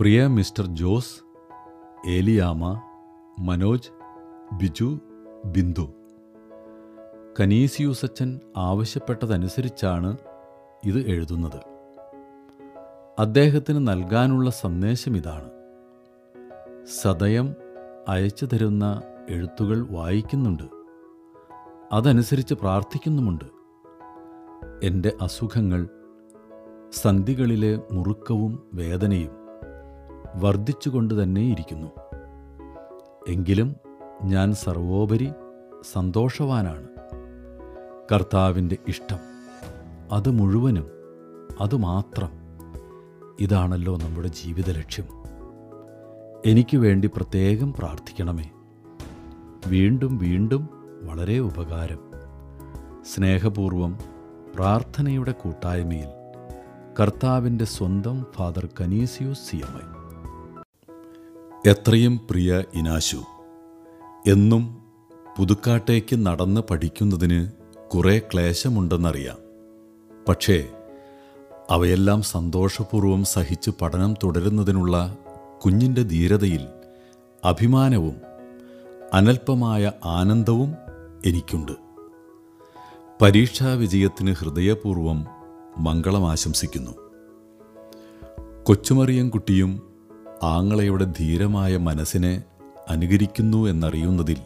പ്രിയ mister Jose Eliyamma Manoj Biju Bindu. കനീസിയൂസച്ചൻ ആവശ്യപ്പെട്ടതനുസരിച്ചാണ് ഇത് എഴുതുന്നത്. അദ്ദേഹത്തിന് നൽകാനുള്ള സന്ദേശം ഇതാണ്. സദയം അയച്ചു തരുന്ന എഴുത്തുകൾ വായിക്കുന്നുണ്ട്. അതനുസരിച്ച് പ്രാർത്ഥിക്കുന്നുമുണ്ട്. എന്റെ അസുഖങ്ങൾ സന്ധികളിലെ മുറുക്കവും വേദനയും വർദ്ധിച്ചുകൊണ്ട് തന്നെ ഇരിക്കുന്നു. എങ്കിലും ഞാൻ സർവോപരി സന്തോഷവാനാണ്. കർത്താവിന്റെ ഇഷ്ടം അത് മുഴുവനും അതുമാത്രം ഇതാണല്ലോ നമ്മുടെ ജീവിത ലക്ഷ്യം എനിക്ക് വേണ്ടി പ്രത്യേകം പ്രാർത്ഥിക്കണമേ. വീണ്ടും വീണ്ടും വളരെ ഉപകാരം. സ്നേഹപൂർവം പ്രാർത്ഥനയുടെ കൂട്ടായ്മയിൽ കർത്താവിന്റെ സ്വന്തം father Canisius C M I. എത്രയും പ്രിയ ഇനാശു എന്നും പുതുക്കാട്ടേക്ക് നടന്ന് പഠിക്കുന്നതിന് കുറേ ക്ലേശമുണ്ടെന്നറിയാം. പക്ഷേ അവയെല്ലാം സന്തോഷപൂർവം സഹിച്ച് പഠനം തുടരുന്നതിനുള്ള കുഞ്ഞിന്റെ ധീരതയിൽ അഭിമാനവും അനൽപമായ ആനന്ദവും എനിക്കുണ്ട്. പരീക്ഷാ വിജയത്തിന് ഹൃദയപൂർവം മംഗളം ആശംസിക്കുന്നു. കൊച്ചുമറിയം കുട്ടിയും ആങ്ങളയുടെ ധീരമായ മനസ്സിനെ അനുകരിക്കുന്നു എന്നറിയുന്നതിൽ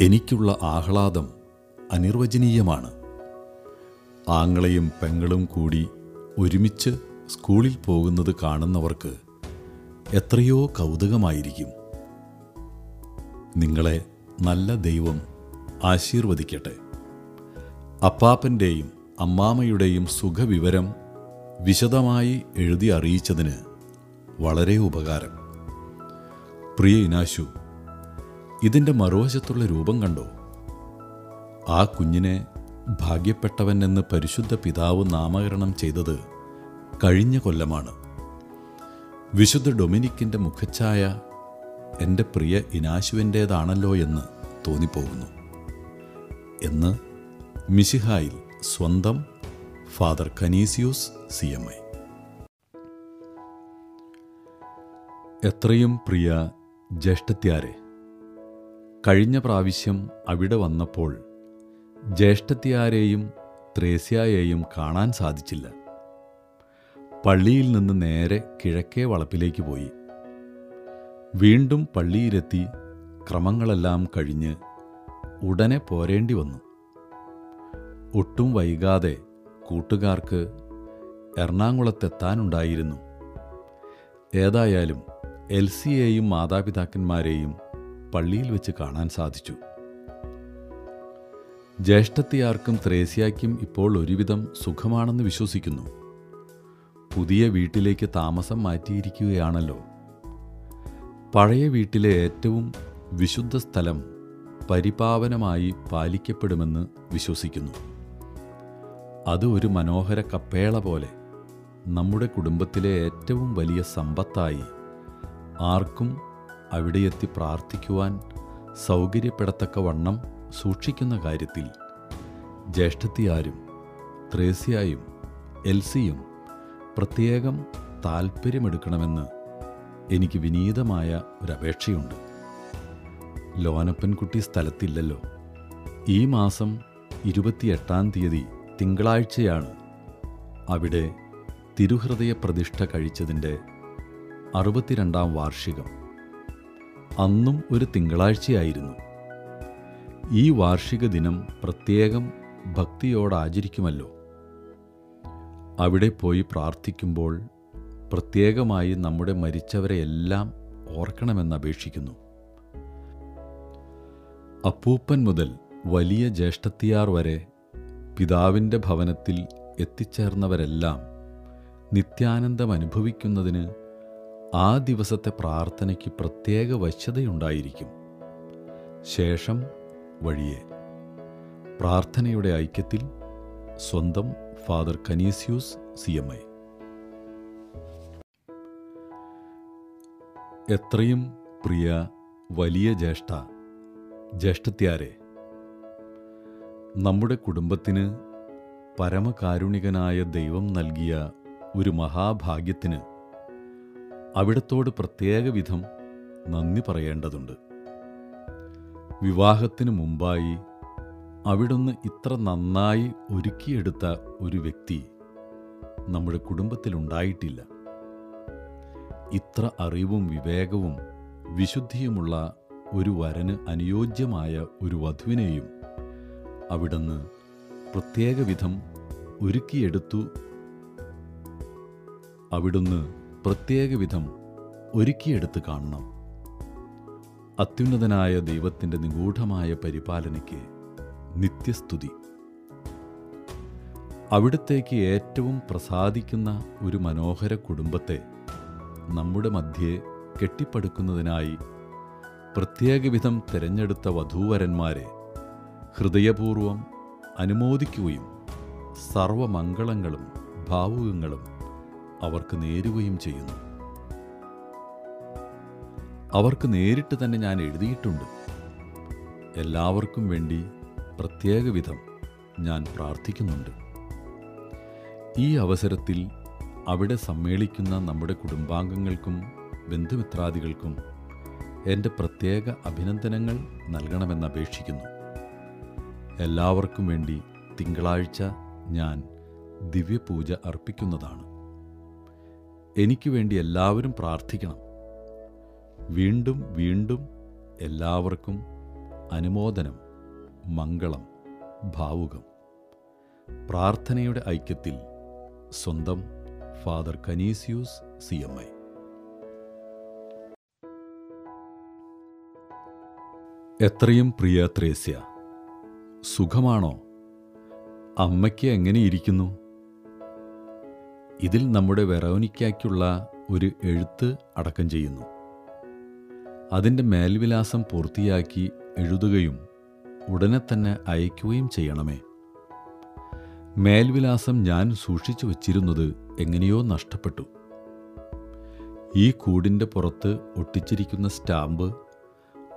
എനിക്കുള്ള ആഹ്ലാദം അനിർവചനീയമാണ്. ആങ്ങളയും പെങ്ങളും കൂടി ഒരുമിച്ച് സ്കൂളിൽ പോകുന്നത് കാണുന്നവർക്ക് എത്രയോ കൗതുകമായിരിക്കും. നിങ്ങളെ നല്ല ദൈവം ആശീർവദിക്കട്ടെ. അപ്പാപ്പന്റെയും അമ്മാമയുടെയും സുഖവിവരം വിശദമായി എഴുതി അറിയിച്ചതിന് വളരെ ഉപകാരം. പ്രിയ ഇനാശു ഇതിന്റെ മറുവശത്തുള്ള രൂപം കണ്ടോ? ആ കുഞ്ഞിനെ ഭാഗ്യപ്പെട്ടവൻ എന്ന് പരിശുദ്ധ പിതാവ് നാമകരണം ചെയ്തത് കഴിഞ്ഞ കൊല്ലമാണ്. വിശുദ്ധ ഡൊമിനിക്കിന്റെ മുഖച്ഛായ എന്റെ പ്രിയ ഇനാശുവിന്റേതാണല്ലോ എന്ന് തോന്നിപ്പോകുന്നു. എന്ന് മിശിഹായിൽ സ്വന്തം father Canisius C M I. എത്രയും പ്രിയ ജ്യേഷ്ഠത്യാരെ കഴിഞ്ഞ പ്രാവശ്യം അവിടെ വന്നപ്പോൾ ജ്യേഷ്ഠത്യാരെയും ത്രേസ്യായെയും കാണാൻ സാധിച്ചില്ല. പള്ളിയിൽ നിന്ന് നേരെ കിഴക്കേ വളപ്പിലേക്ക് പോയി. വീണ്ടും പള്ളിയിലെത്തി ക്രമങ്ങളെല്ലാം കഴിഞ്ഞ് ഉടനെ പോരേണ്ടി വന്നു. ഒട്ടും വൈകാതെ കൂട്ടുകാർക്ക് എറണാകുളത്തെത്താനുണ്ടായിരുന്നു. ഏതായാലും എൽസിയെയും മാതാപിതാക്കന്മാരെയും പള്ളിയിൽ വെച്ച് കാണാൻ സാധിച്ചു. ജ്യേഷ്ഠത്തിയാർക്കും ത്രേസ്യയ്ക്കും ഇപ്പോൾ ഒരുവിധം സുഖമാണെന്ന് വിശ്വസിക്കുന്നു. പുതിയ വീട്ടിലേക്ക് താമസം മാറ്റിയിരിക്കുകയാണല്ലോ. പഴയ വീട്ടിലെ ഏറ്റവും വിശുദ്ധ സ്ഥലം പരിപാവനമായി പാലിക്കപ്പെടുമെന്ന് വിശ്വസിക്കുന്നു. അത് ഒരു മനോഹര കപ്പേള പോലെ നമ്മുടെ കുടുംബത്തിലെ ഏറ്റവും വലിയ സമ്പത്തായി ആർക്കും അവിടെയെത്തി പ്രാർത്ഥിക്കുവാൻ സൗകര്യപ്പെടത്തക്ക വണ്ണം സൂക്ഷിക്കുന്ന കാര്യത്തിൽ ജ്യേഷ്ഠത്തിയാരും ത്രേസ്യായും എൽസിയും പ്രത്യേകം താൽപ്പര്യമെടുക്കണമെന്ന് എനിക്ക് വിനീതമായ ഒരപേക്ഷയുണ്ട്. ലോനപ്പൻകുട്ടി സ്ഥലത്തില്ലല്ലോ. ഈ മാസം ഇരുപത്തിയെട്ടാം തീയതി തിങ്കളാഴ്ചയാണ് അവിടെ തിരുഹൃദയ പ്രതിഷ്ഠ കഴിച്ചതിന്റെ അറുപത്തിരണ്ടാം വാർഷികം. അന്നും ഒരു തിങ്കളാഴ്ചയായിരുന്നു. ഈ വാർഷിക ദിനം പ്രത്യേകം ഭക്തിയോട് ആചരിക്കുമല്ലോ അവിടെ പോയി പ്രാർത്ഥിക്കുമ്പോൾ പ്രത്യേകമായി നമ്മുടെ മരിച്ചവരെയെല്ലാം ഓർക്കണമെന്നപേക്ഷിക്കുന്നു അപ്പൂപ്പൻ മുതൽ വലിയ ജ്യേഷ്ഠത്തിയാർ വരെ പിതാവിന്റെ ഭവനത്തിൽ എത്തിച്ചേർന്നവരെല്ലാം നിത്യാനന്ദം അനുഭവിക്കുന്നതിന് ആ ദിവസത്തെ പ്രാർത്ഥനയ്ക്ക് പ്രത്യേക വശ്യതയുണ്ടായിരിക്കും ശേഷം വഴിയെ. പ്രാർത്ഥനയുടെ ഐക്യത്തിൽ സ്വന്തം father Canisius C M I. എത്രയും പ്രിയ വലിയ ജ്യേഷ്ഠ ജ്യേഷ്ഠത്യാരെ നമ്മുടെ കുടുംബത്തിന് പരമകാരുണികനായ ദൈവം നൽകിയ ഒരു മഹാഭാഗ്യത്തിന് അവിടത്തോട് പ്രത്യേക വിധം നന്ദി പറയേണ്ടതുണ്ട്. വിവാഹത്തിന് മുമ്പായി അവിടുന്ന് ഇത്ര നന്നായി ഒരുക്കിയെടുത്ത ഒരു വ്യക്തി നമ്മുടെ കുടുംബത്തിലുണ്ടായിട്ടില്ല ഇത്ര അറിവും വിവേകവും വിശുദ്ധിയുമുള്ള ഒരു വരന് അനുയോജ്യമായ ഒരു വധുവിനെയും അവിടുന്ന് പ്രത്യേക വിധം ഒരുക്കിയെടുത്തു. അവിടുന്ന് പ്രത്യേക വിധം ഒരുക്കിയെടുത്ത് കാണണം. അത്യുന്നതനായ ദൈവത്തിന്റെ നിഗൂഢമായ പരിപാലനയ്ക്ക് നിത്യസ്തുതി. അവിടത്തേക്ക് ഏറ്റവും പ്രസാദിക്കുന്ന ഒരു മനോഹര കുടുംബത്തെ നമ്മുടെ മധ്യേ കെട്ടിപ്പടുക്കുന്നതിനായി പ്രത്യേകവിധം തിരഞ്ഞെടുത്ത വധൂവരന്മാരെ ഹൃദയപൂർവം അനുമോദിക്കുകയും സർവമംഗളങ്ങളും ഭാവുകങ്ങളും അവർക്ക് നേരുകയും ചെയ്യുന്നു. അവർക്ക് നേരിട്ട് തന്നെ ഞാൻ എഴുതിയിട്ടുണ്ട്. എല്ലാവർക്കും വേണ്ടി പ്രത്യേക വിധം ഞാൻ പ്രാർത്ഥിക്കുന്നുണ്ട്. ഈ അവസരത്തിൽ അവിടെ സമ്മേളിക്കുന്ന നമ്മുടെ കുടുംബാംഗങ്ങൾക്കും ബന്ധുമിത്രാദികൾക്കും എന്റെ പ്രത്യേക അഭിനന്ദനങ്ങൾ നൽകണമെന്ന് അപേക്ഷിക്കുന്നു. എല്ലാവർക്കും വേണ്ടി തിങ്കളാഴ്ച ഞാൻ ദിവ്യപൂജ അർപ്പിക്കുന്നതാണ്. എനിക്ക് വേണ്ടി എല്ലാവരും പ്രാർത്ഥിക്കണം. വീണ്ടും വീണ്ടും എല്ലാവർക്കും അനുമോദനം മംഗളം ഭാവുകം. പ്രാർത്ഥനയുടെ ഐക്യത്തിൽ സ്വന്തം father Canisius C M I. എത്രയും പ്രിയ ത്രേസ്യ സുഖമാണോ? അമ്മയ്ക്ക് എങ്ങനെയിരിക്കുന്നു ഇതിൽ നമ്മുടെ വെറോനിക്കയ്ക്കുള്ള ഒരു എഴുത്ത് അടക്കം ചെയ്യുന്നു. അതിന്റെ മേൽവിലാസം പൂർത്തിയാക്കി എഴുതുകയും ഉടനെ തന്നെ അയക്കുകയും ചെയ്യണമേ. മേൽവിലാസം ഞാൻ സൂക്ഷിച്ചു വച്ചിരുന്നത് എങ്ങനെയോ നഷ്ടപ്പെട്ടു. ഈ കൂടിന്റെ പുറത്ത് ഒട്ടിച്ചിരിക്കുന്ന സ്റ്റാമ്പ്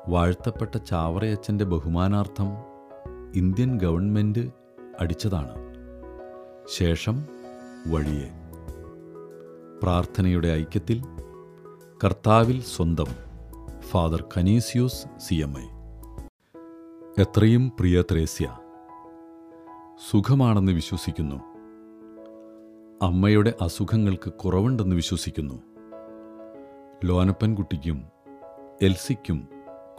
വാഴ്ത്തപ്പെട്ട ചാവറയച്ചന്റെ ബഹുമാനാർത്ഥം ഇന്ത്യൻ ഗവൺമെന്റ് അടിച്ചതാണ്. ശേഷം വഴിയെ. പ്രാർത്ഥനയുടെ ഐക്യത്തിൽ കർത്താവിൽ സ്വന്തം father Canisius C M I. എത്രയും പ്രിയ ത്രേസ്യ സുഖമാണെന്ന് വിശ്വസിക്കുന്നു. അമ്മയുടെ അസുഖങ്ങൾക്ക് കുറവുണ്ടെന്ന് വിശ്വസിക്കുന്നു. ലോനപ്പൻ കുട്ടിക്കും എൽസിക്കും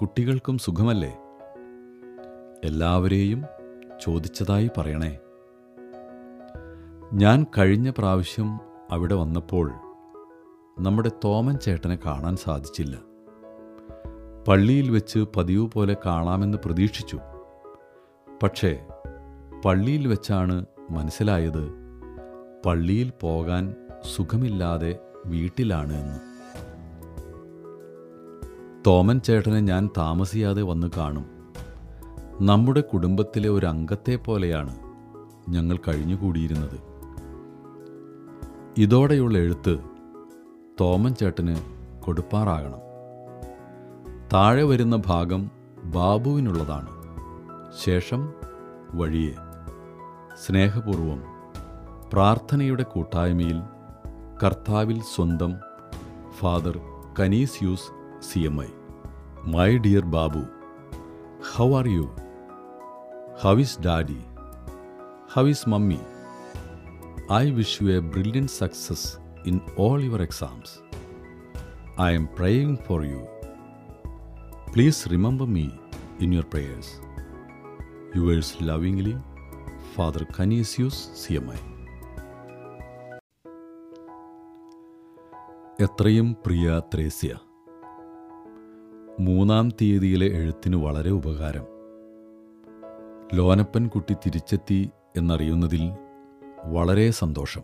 കുട്ടികൾക്കും സുഖമല്ലേ? എല്ലാവരെയും ചോദിച്ചതായി പറയണേ. ഞാൻ കഴിഞ്ഞ പ്രാവശ്യം അവിടെ വന്നപ്പോൾ നമ്മുടെ തോമൻ ചേട്ടനെ കാണാൻ സാധിച്ചില്ല. പള്ളിയിൽ വെച്ച് പതിവ് പോലെ കാണാമെന്ന് പ്രതീക്ഷിച്ചു. പക്ഷേ പള്ളിയിൽ വെച്ചാണ് മനസ്സിലായത് പള്ളിയിൽ പോകാൻ സുഖമില്ലാതെ വീട്ടിലാണ് എന്ന്. തോമൻ ചേട്ടനെ ഞാൻ താമസിയാതെ വന്ന് കാണും. നമ്മുടെ കുടുംബത്തിലെ ഒരു അംഗത്തെ പോലെയാണ് ഞങ്ങൾ കഴിഞ്ഞുകൂടിയിരുന്നത്. ഇതോടെയുള്ള എഴുത്ത് തോമൻ ചേട്ടന് കൊടുപ്പാറാകണം. താഴെ വരുന്ന ഭാഗം ബാബുവിനുള്ളതാണ്. ശേഷം വഴിയെ. സ്നേഹപൂർവം പ്രാർത്ഥനയുടെ കൂട്ടായ്മയിൽ കർത്താവിൽ സ്വന്തം father Canisius C M I. My dear Babu how are you? How is daddy? How is mummy? I wish you a brilliant success in all your exams. I am praying for you. Please remember me in your prayers. Yours lovingly, Father Canisius CMI. എത്രയും പ്രിയ ത്രേസ്യ മൂന്നാം തീയതിയിലെ എഴുത്തിന് വളരെ ഉപകാരം ലോനപ്പൻ കുട്ടി തിരിച്ചെത്തി എന്നറിയുന്നതിൽ വളരെ സന്തോഷം.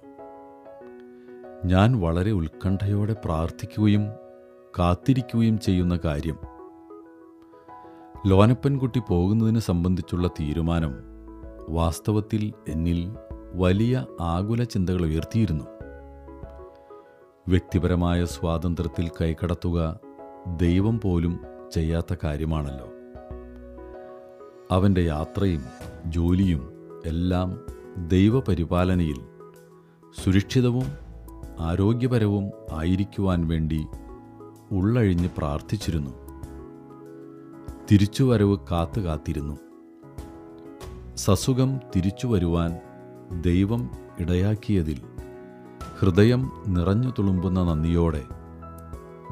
ഞാൻ വളരെ ഉത്കണ്ഠയോടെ പ്രാർത്ഥിക്കുകയും കാത്തിരിക്കുകയും ചെയ്യുന്ന കാര്യം. ലോനപ്പൻകുട്ടി പോകുന്നതിനെ സംബന്ധിച്ചുള്ള തീരുമാനം വാസ്തവത്തിൽ എന്നിൽ വലിയ ആകുല ചിന്തകൾ ഉയർത്തിയിരുന്നു. വ്യക്തിപരമായ സ്വാതന്ത്ര്യത്തിൽ കൈകടത്തുക ദൈവം പോലും ചെയ്യാത്ത കാര്യമാണല്ലോ. അവന്റെ യാത്രയും ജോലിയും എല്ലാം ദൈവപരിപാലനയിൽ സുരക്ഷിതവും ആരോഗ്യപരവും ആയിരിക്കുവാൻ വേണ്ടി ഉള്ളഴിഞ്ഞ് പ്രാർത്ഥിച്ചിരുന്നു. തിരിച്ചുവരവ് കാത്തു കാത്തിരുന്നു. സസുഖം തിരിച്ചു വരുവാൻ ദൈവം ഇടയാക്കിയതിൽ ഹൃദയം നിറഞ്ഞു തുളുമ്പുന്ന നന്ദിയോടെ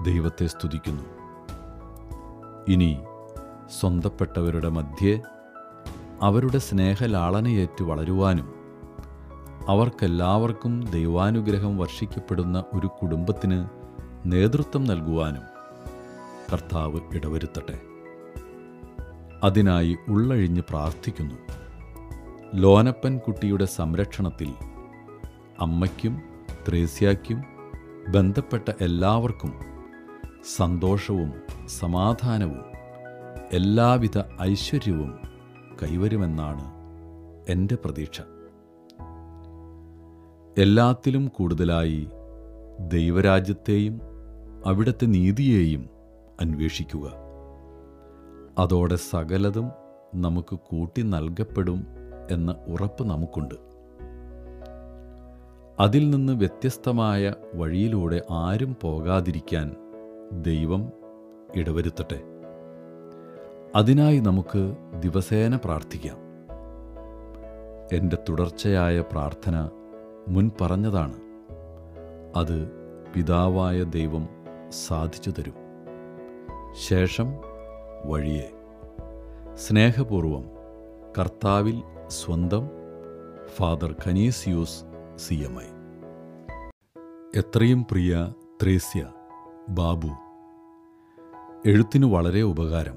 ദൈവത്തെ സ്തുതിക്കുന്നു. ഇനി സ്വന്തപ്പെട്ടവരുടെ മധ്യേ അവരുടെ സ്നേഹലാളനയേറ്റ് വളരുവാനും അവർക്കെല്ലാവർക്കും ദൈവാനുഗ്രഹം വർഷിക്കപ്പെടുന്ന ഒരു കുടുംബത്തിന് നേതൃത്വം നൽകുവാനും കർത്താവ് ഇടവരുത്തട്ടെ. അതിനായി ഉള്ളഴിഞ്ഞ് പ്രാർത്ഥിക്കുന്നു. ലോനപ്പൻ കുട്ടിയുടെ സംരക്ഷണത്തിൽ അമ്മയ്ക്കും ത്രേസ്യാക്കും ബന്ധപ്പെട്ട എല്ലാവർക്കും സന്തോഷവും സമാധാനവും എല്ലാവിധ ഐശ്വര്യവും കൈവരുമെന്നാണ് എന്റെ പ്രതീക്ഷ. എല്ലാത്തിലും കൂടുതലായി ദൈവരാജ്യത്തെയും അവിടുത്തെ നീതിയെയും അന്വേഷിക്കുക. അതോടെ സകലതും നമുക്ക് കൂട്ടി നൽകപ്പെടും എന്ന ഉറപ്പ് നമുക്കുണ്ട്. അതിൽ നിന്ന് വ്യത്യസ്തമായ വഴിയിലൂടെ ആരും പോകാതിരിക്കാൻ ദൈവം ഇടവരുത്തട്ടെ. അതിനായി നമുക്ക് ദിവസേന പ്രാർത്ഥിക്കാം. എന്റെ തുടർച്ചയായ പ്രാർത്ഥന മുൻ പറഞ്ഞതാണ് അത് പിതാവായ ദൈവം സാധിച്ചു തരും. ശേഷം വഴിയെ. സ്നേഹപൂർവം കർത്താവിൽ സ്വന്തം father Canisius C M I. എത്രയും പ്രിയ ത്രേസ്യ ബാബു എഴുത്തിനു വളരെ ഉപകാരം.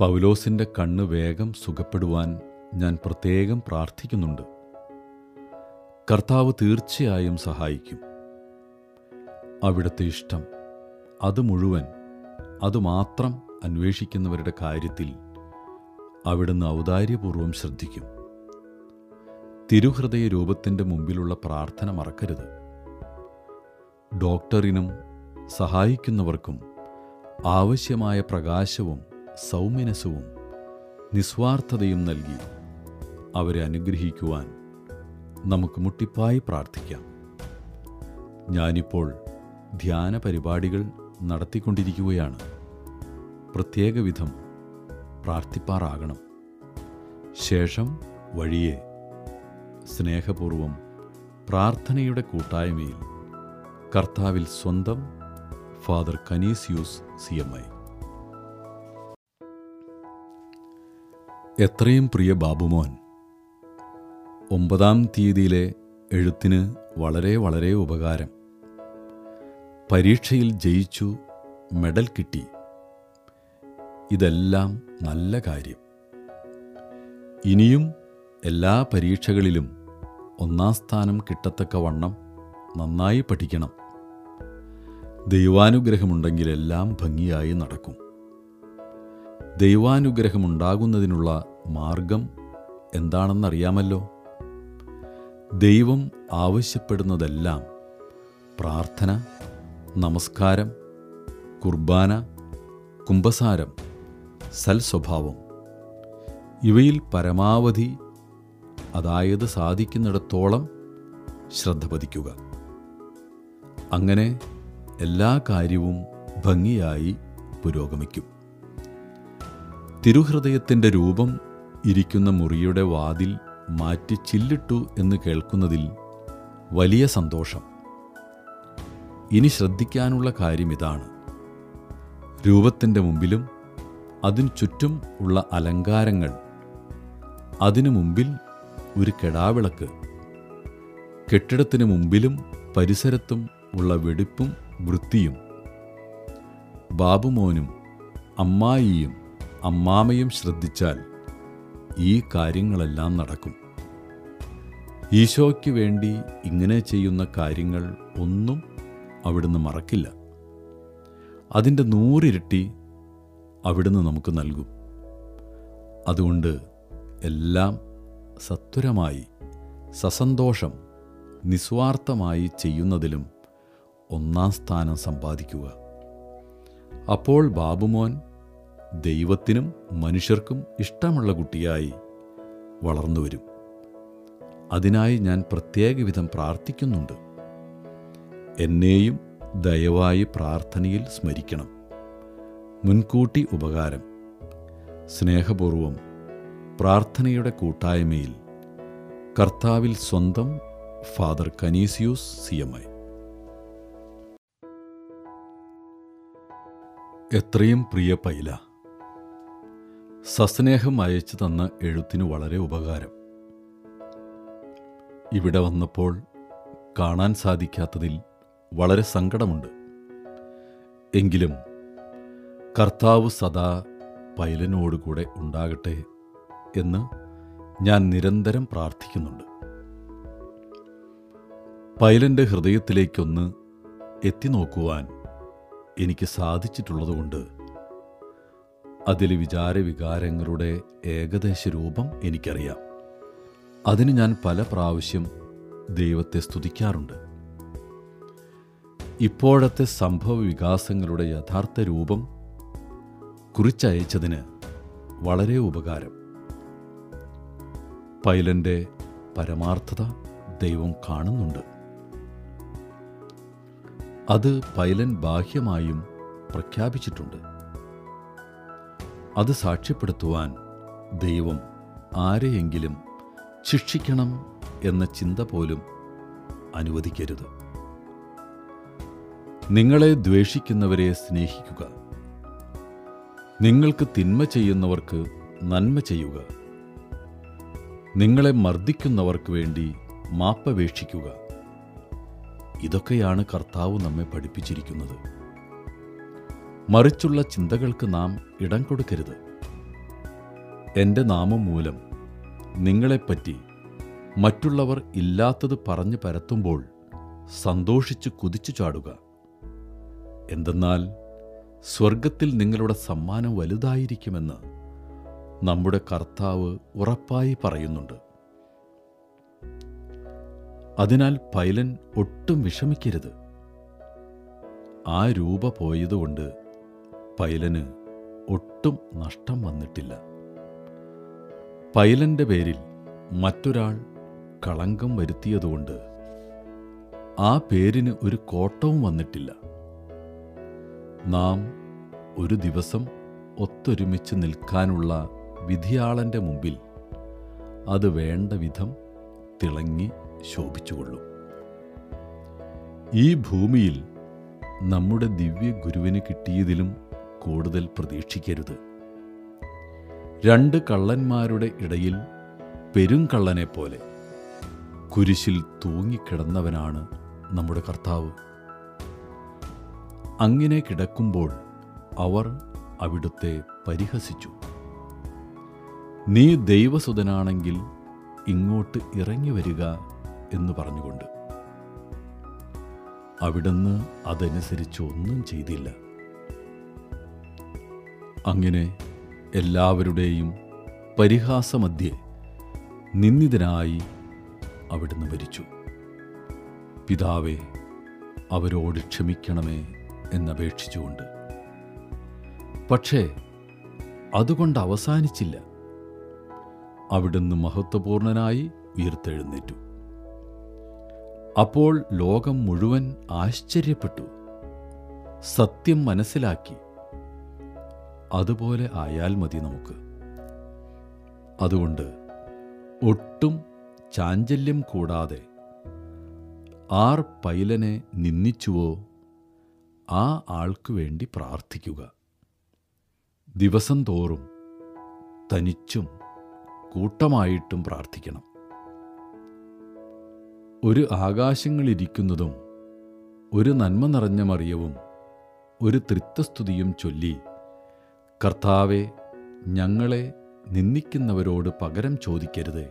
പൗലോസിന്റെ കണ്ണ് വേഗം സുഖപ്പെടുവാൻ ഞാൻ പ്രത്യേകം പ്രാർത്ഥിക്കുന്നുണ്ട്. കർത്താവ് തീർച്ചയായും സഹായിക്കും. അവിടുത്തെ ഇഷ്ടം അത് മുഴുവൻ അതുമാത്രം അന്വേഷിക്കുന്നവരുടെ കാര്യത്തിൽ അവിടുന്ന് ഔദാര്യപൂർവം ശ്രദ്ധിക്കും. തിരുഹൃദയ രൂപത്തിന്റെ മുമ്പിലുള്ള പ്രാർത്ഥന മറക്കരുത്. ഡോക്ടറിനും സഹായിക്കുന്നവർക്കും ആവശ്യമായ പ്രകാശവും സൗമ്യനസവും നിസ്വാർത്ഥതയും നൽകി അവരെ അനുഗ്രഹിക്കുവാൻ നമുക്ക് മുട്ടിപ്പായി പ്രാർത്ഥിക്കാം. ഞാനിപ്പോൾ ധ്യാന പരിപാടികൾ നടത്തിക്കൊണ്ടിരിക്കുകയാണ്. പ്രത്യേക വിധം പ്രാർത്ഥിപ്പാറാകണം. ശേഷം വഴിയെ സ്നേഹപൂർവം പ്രാർത്ഥനയുടെ കൂട്ടായ്മയിൽ കർത്താവിൽ സ്വന്തം father Canisius C M I. എത്രയും പ്രിയ ബാബുമോൻ ഒമ്പതാം തീയതിയിലെ എഴുത്തിന് വളരെ വളരെ ഉപകാരം. പരീക്ഷയിൽ ജയിച്ചു മെഡൽ കിട്ടി. ഇതെല്ലാം നല്ല കാര്യം. ഇനിയും എല്ലാ പരീക്ഷകളിലും ഒന്നാം സ്ഥാനം കിട്ടത്തക്ക വണ്ണം നന്നായി പഠിക്കണം. ദൈവാനുഗ്രഹമുണ്ടെങ്കിൽ എല്ലാം ഭംഗിയായി നടക്കും. ദൈവാനുഗ്രഹമുണ്ടാകുന്നതിനുള്ള മാർഗം എന്താണെന്നറിയാമല്ലോ? ദൈവം ആവശ്യപ്പെടുന്നതെല്ലാം പ്രാർത്ഥന നമസ്കാരം കുർബാന കുംഭസാരം സൽസ്വഭാവം. ഇവയിൽ പരമാവധി അതായത് സാധിക്കുന്നിടത്തോളം ശ്രദ്ധ പതിക്കുക. അങ്ങനെ എല്ലാ കാര്യവും ഭംഗിയായി പുരോഗമിക്കും. തിരുഹൃദയത്തിന്റെ രൂപം ഇരിക്കുന്ന മുറിയുടെ വാതിൽ മാറ്റി ചില്ലിട്ടു എന്ന് കേൾക്കുന്നതിൽ വലിയ സന്തോഷം. ഇനി ശ്രദ്ധിക്കാനുള്ള കാര്യം ഇതാണ്. രൂപത്തിന്റെ മുമ്പിലും അതിനു ചുറ്റും ഉള്ള അലങ്കാരങ്ങൾ അതിനു മുമ്പിൽ ഒരു കെടാവിളക്ക് കെട്ടിടത്തിന് മുമ്പിലും പരിസരത്തും ഉള്ള വെടിപ്പും വൃത്തിയും ബാബുമോനും അമ്മായിയും അമ്മാമയും ശ്രദ്ധിച്ചാൽ ഈ കാര്യങ്ങളെല്ലാം നടക്കും. ഈശോയ്ക്ക് വേണ്ടി ഇങ്ങനെ ചെയ്യുന്ന കാര്യങ്ങൾ ഒന്നും അവിടുന്ന് മറക്കില്ല. അതിന്റെ നൂറിരട്ടി അവിടുന്ന് നമുക്ക് നൽകും. അതുകൊണ്ട് എല്ലാം സത്വരമായി സസന്തോഷം നിസ്വാർത്ഥമായി ചെയ്യുന്നതിലും ഒന്നാം സ്ഥാനം സമ്പാദിക്കുക. അപ്പോൾ ബാബുമോൻ ദൈവത്തിനും മനുഷ്യർക്കും ഇഷ്ടമുള്ള കുട്ടിയായി വളർന്നു വരും അതിനായി ഞാൻ പ്രത്യേക വിധം പ്രാർത്ഥിക്കുന്നുണ്ട്. എന്നെയും ദയവായി പ്രാർത്ഥനയിൽ സ്മരിക്കണം. മുൻകൂട്ടി ഉപകാരം. സ്നേഹപൂർവം പ്രാർത്ഥനയുടെ കൂട്ടായ്മയിൽ കർത്താവിൽ സ്വന്തം father Canisius C M I. എത്രയും പ്രിയ പൈല സസ്നേഹം അയച്ചു തന്ന എഴുത്തിന് വളരെ ഉപകാരം. ഇവിടെ വന്നപ്പോൾ കാണാൻ സാധിക്കാത്തതിൽ വളരെ സങ്കടമുണ്ട്. എങ്കിലും കർത്താവ് സദാ പൈലനോടുകൂടെ ഉണ്ടാകട്ടെ എന്ന് ഞാൻ നിരന്തരം പ്രാർത്ഥിക്കുന്നുണ്ട്. പൈലന്റെ ഹൃദയത്തിലേക്കൊന്ന് എത്തി നോക്കുവാൻ എനിക്ക് സാധിച്ചിട്ടുള്ളതുകൊണ്ട് അതിലെ വിചാരവികാരങ്ങളുടെ ഏകദേശ രൂപം എനിക്കറിയാം. അതിന് ഞാൻ പല പ്രാവശ്യം ദൈവത്തെ സ്തുതിക്കാറുണ്ട്. ഇപ്പോഴത്തെ സംഭവ വികാസങ്ങളുടെ യഥാർത്ഥ രൂപം കുറിച്ചയച്ചതിന് വളരെ ഉപകാരം. പൈലന്റെ പരമാർത്ഥത ദൈവം കാണുന്നുണ്ട്. അത് പൈലൻ ബാഹ്യമായും പ്രഖ്യാപിച്ചിട്ടുണ്ട്. അത് സാക്ഷ്യപ്പെടുത്തുവാൻ ദൈവം ആരെയെങ്കിലും ശിക്ഷിക്കണം എന്ന ചിന്ത പോലും അനുവദിക്കരുത്. നിങ്ങളെ ദ്വേഷിക്കുന്നവരെ സ്നേഹിക്കുക. നിങ്ങൾക്ക് തിന്മ ചെയ്യുന്നവർക്ക് നന്മ ചെയ്യുക. നിങ്ങളെ മർദ്ദിക്കുന്നവർക്ക് വേണ്ടി മാപ്പപേക്ഷിക്കുക. ഇതൊക്കെയാണ് കർത്താവ് നമ്മെ പഠിപ്പിച്ചിരിക്കുന്നത്. മറിച്ചുള്ള ചിന്തകൾക്ക് നാം ഇടം കൊടുക്കരുത്. എന്റെ നാമം മൂലം നിങ്ങളെപ്പറ്റി മറ്റുള്ളവർ ഇല്ലാത്തത് പറഞ്ഞു പരത്തുമ്പോൾ സന്തോഷിച്ച് കുതിച്ചു ചാടുക. എന്തെന്നാൽ സ്വർഗത്തിൽ നിങ്ങളുടെ സമ്മാനം വലുതായിരിക്കുമെന്ന് നമ്മുടെ കർത്താവ് ഉറപ്പായി പറയുന്നുണ്ട്. അതിനാൽ പൈലൻ ഒട്ടും വിഷമിക്കരുത്. ആ രൂപ പോയതുകൊണ്ട് പൈലന് ഒട്ടും നഷ്ടം വന്നിട്ടില്ല. പൈലന്റെ പേരിൽ മറ്റൊരാൾ കളങ്കം വരുത്തിയതുകൊണ്ട് ആ പേരിന് ഒരു കോട്ടവും വന്നിട്ടില്ല. നാം ഒരു ദിവസം ഒത്തൊരുമിച്ച് നിൽക്കാനുള്ള വിധിയാളന്റെ മുമ്പിൽ അത് വേണ്ട വിധം തിളങ്ങി ശോഭിച്ചുകൊള്ളും. ഈ ഭൂമിയിൽ നമ്മുടെ ദിവ്യ ഗുരുവിന് കിട്ടിയതിലും കൂടുതൽ പ്രതീക്ഷിക്കരുത്. രണ്ട് കള്ളന്മാരുടെ ഇടയിൽ പെരുങ്കള്ളനെ പോലെ കുരിശിൽ തൂങ്ങിക്കിടന്നവനാണ് നമ്മുടെ കർത്താവ്. അങ്ങനെ കിടക്കുമ്പോൾ അവർ അവിടുത്തെ പരിഹസിച്ചു. നീ ദൈവസുതനാണെങ്കിൽ ഇങ്ങോട്ട് ഇറങ്ങി വരിക എന്ന് പറഞ്ഞുകൊണ്ട്. അവിടുന്ന് അതനുസരിച്ച് ഒന്നും ചെയ്തില്ല. അങ്ങനെ എല്ലാവരുടെയും പരിഹാസമധ്യേ നിന്ദിതനായി അവിടുന്ന് മരിച്ചു. പിതാവെ അവരോട് ക്ഷമിക്കണമേ എന്നപേക്ഷിച്ചുകൊണ്ട്. പക്ഷേ അതുകൊണ്ട് അവസാനിച്ചില്ല. അവിടുന്ന് മഹത്വപൂർണനായി ഉയർത്തെഴുന്നേറ്റു. അപ്പോൾ ലോകം മുഴുവൻ ആശ്ചര്യപ്പെട്ടു. സത്യം മനസ്സിലാക്കി. അതുപോലെ ആയാൽ മതി നമുക്ക്. അതുകൊണ്ട് ഒട്ടും ചാഞ്ചല്യം കൂടാതെ ആർ പൈലനെ നിന്ദിച്ചുവോ ആ ആൾക്കു വേണ്ടി പ്രാർത്ഥിക്കുക. ദിവസം തോറും തനിച്ചും കൂട്ടമായിട്ടും പ്രാർത്ഥിക്കണം. ഒരു ആകാശങ്ങളിരിക്കുന്നതും ഒരു നന്മ നിറഞ്ഞ മറിയവും ഒരു തൃത്വസ്തുതിയും ചൊല്ലി കർത്താവെ ഞങ്ങളെ നിന്ദിക്കുന്നവരോട് പകരം ചോദിക്കരുതേ.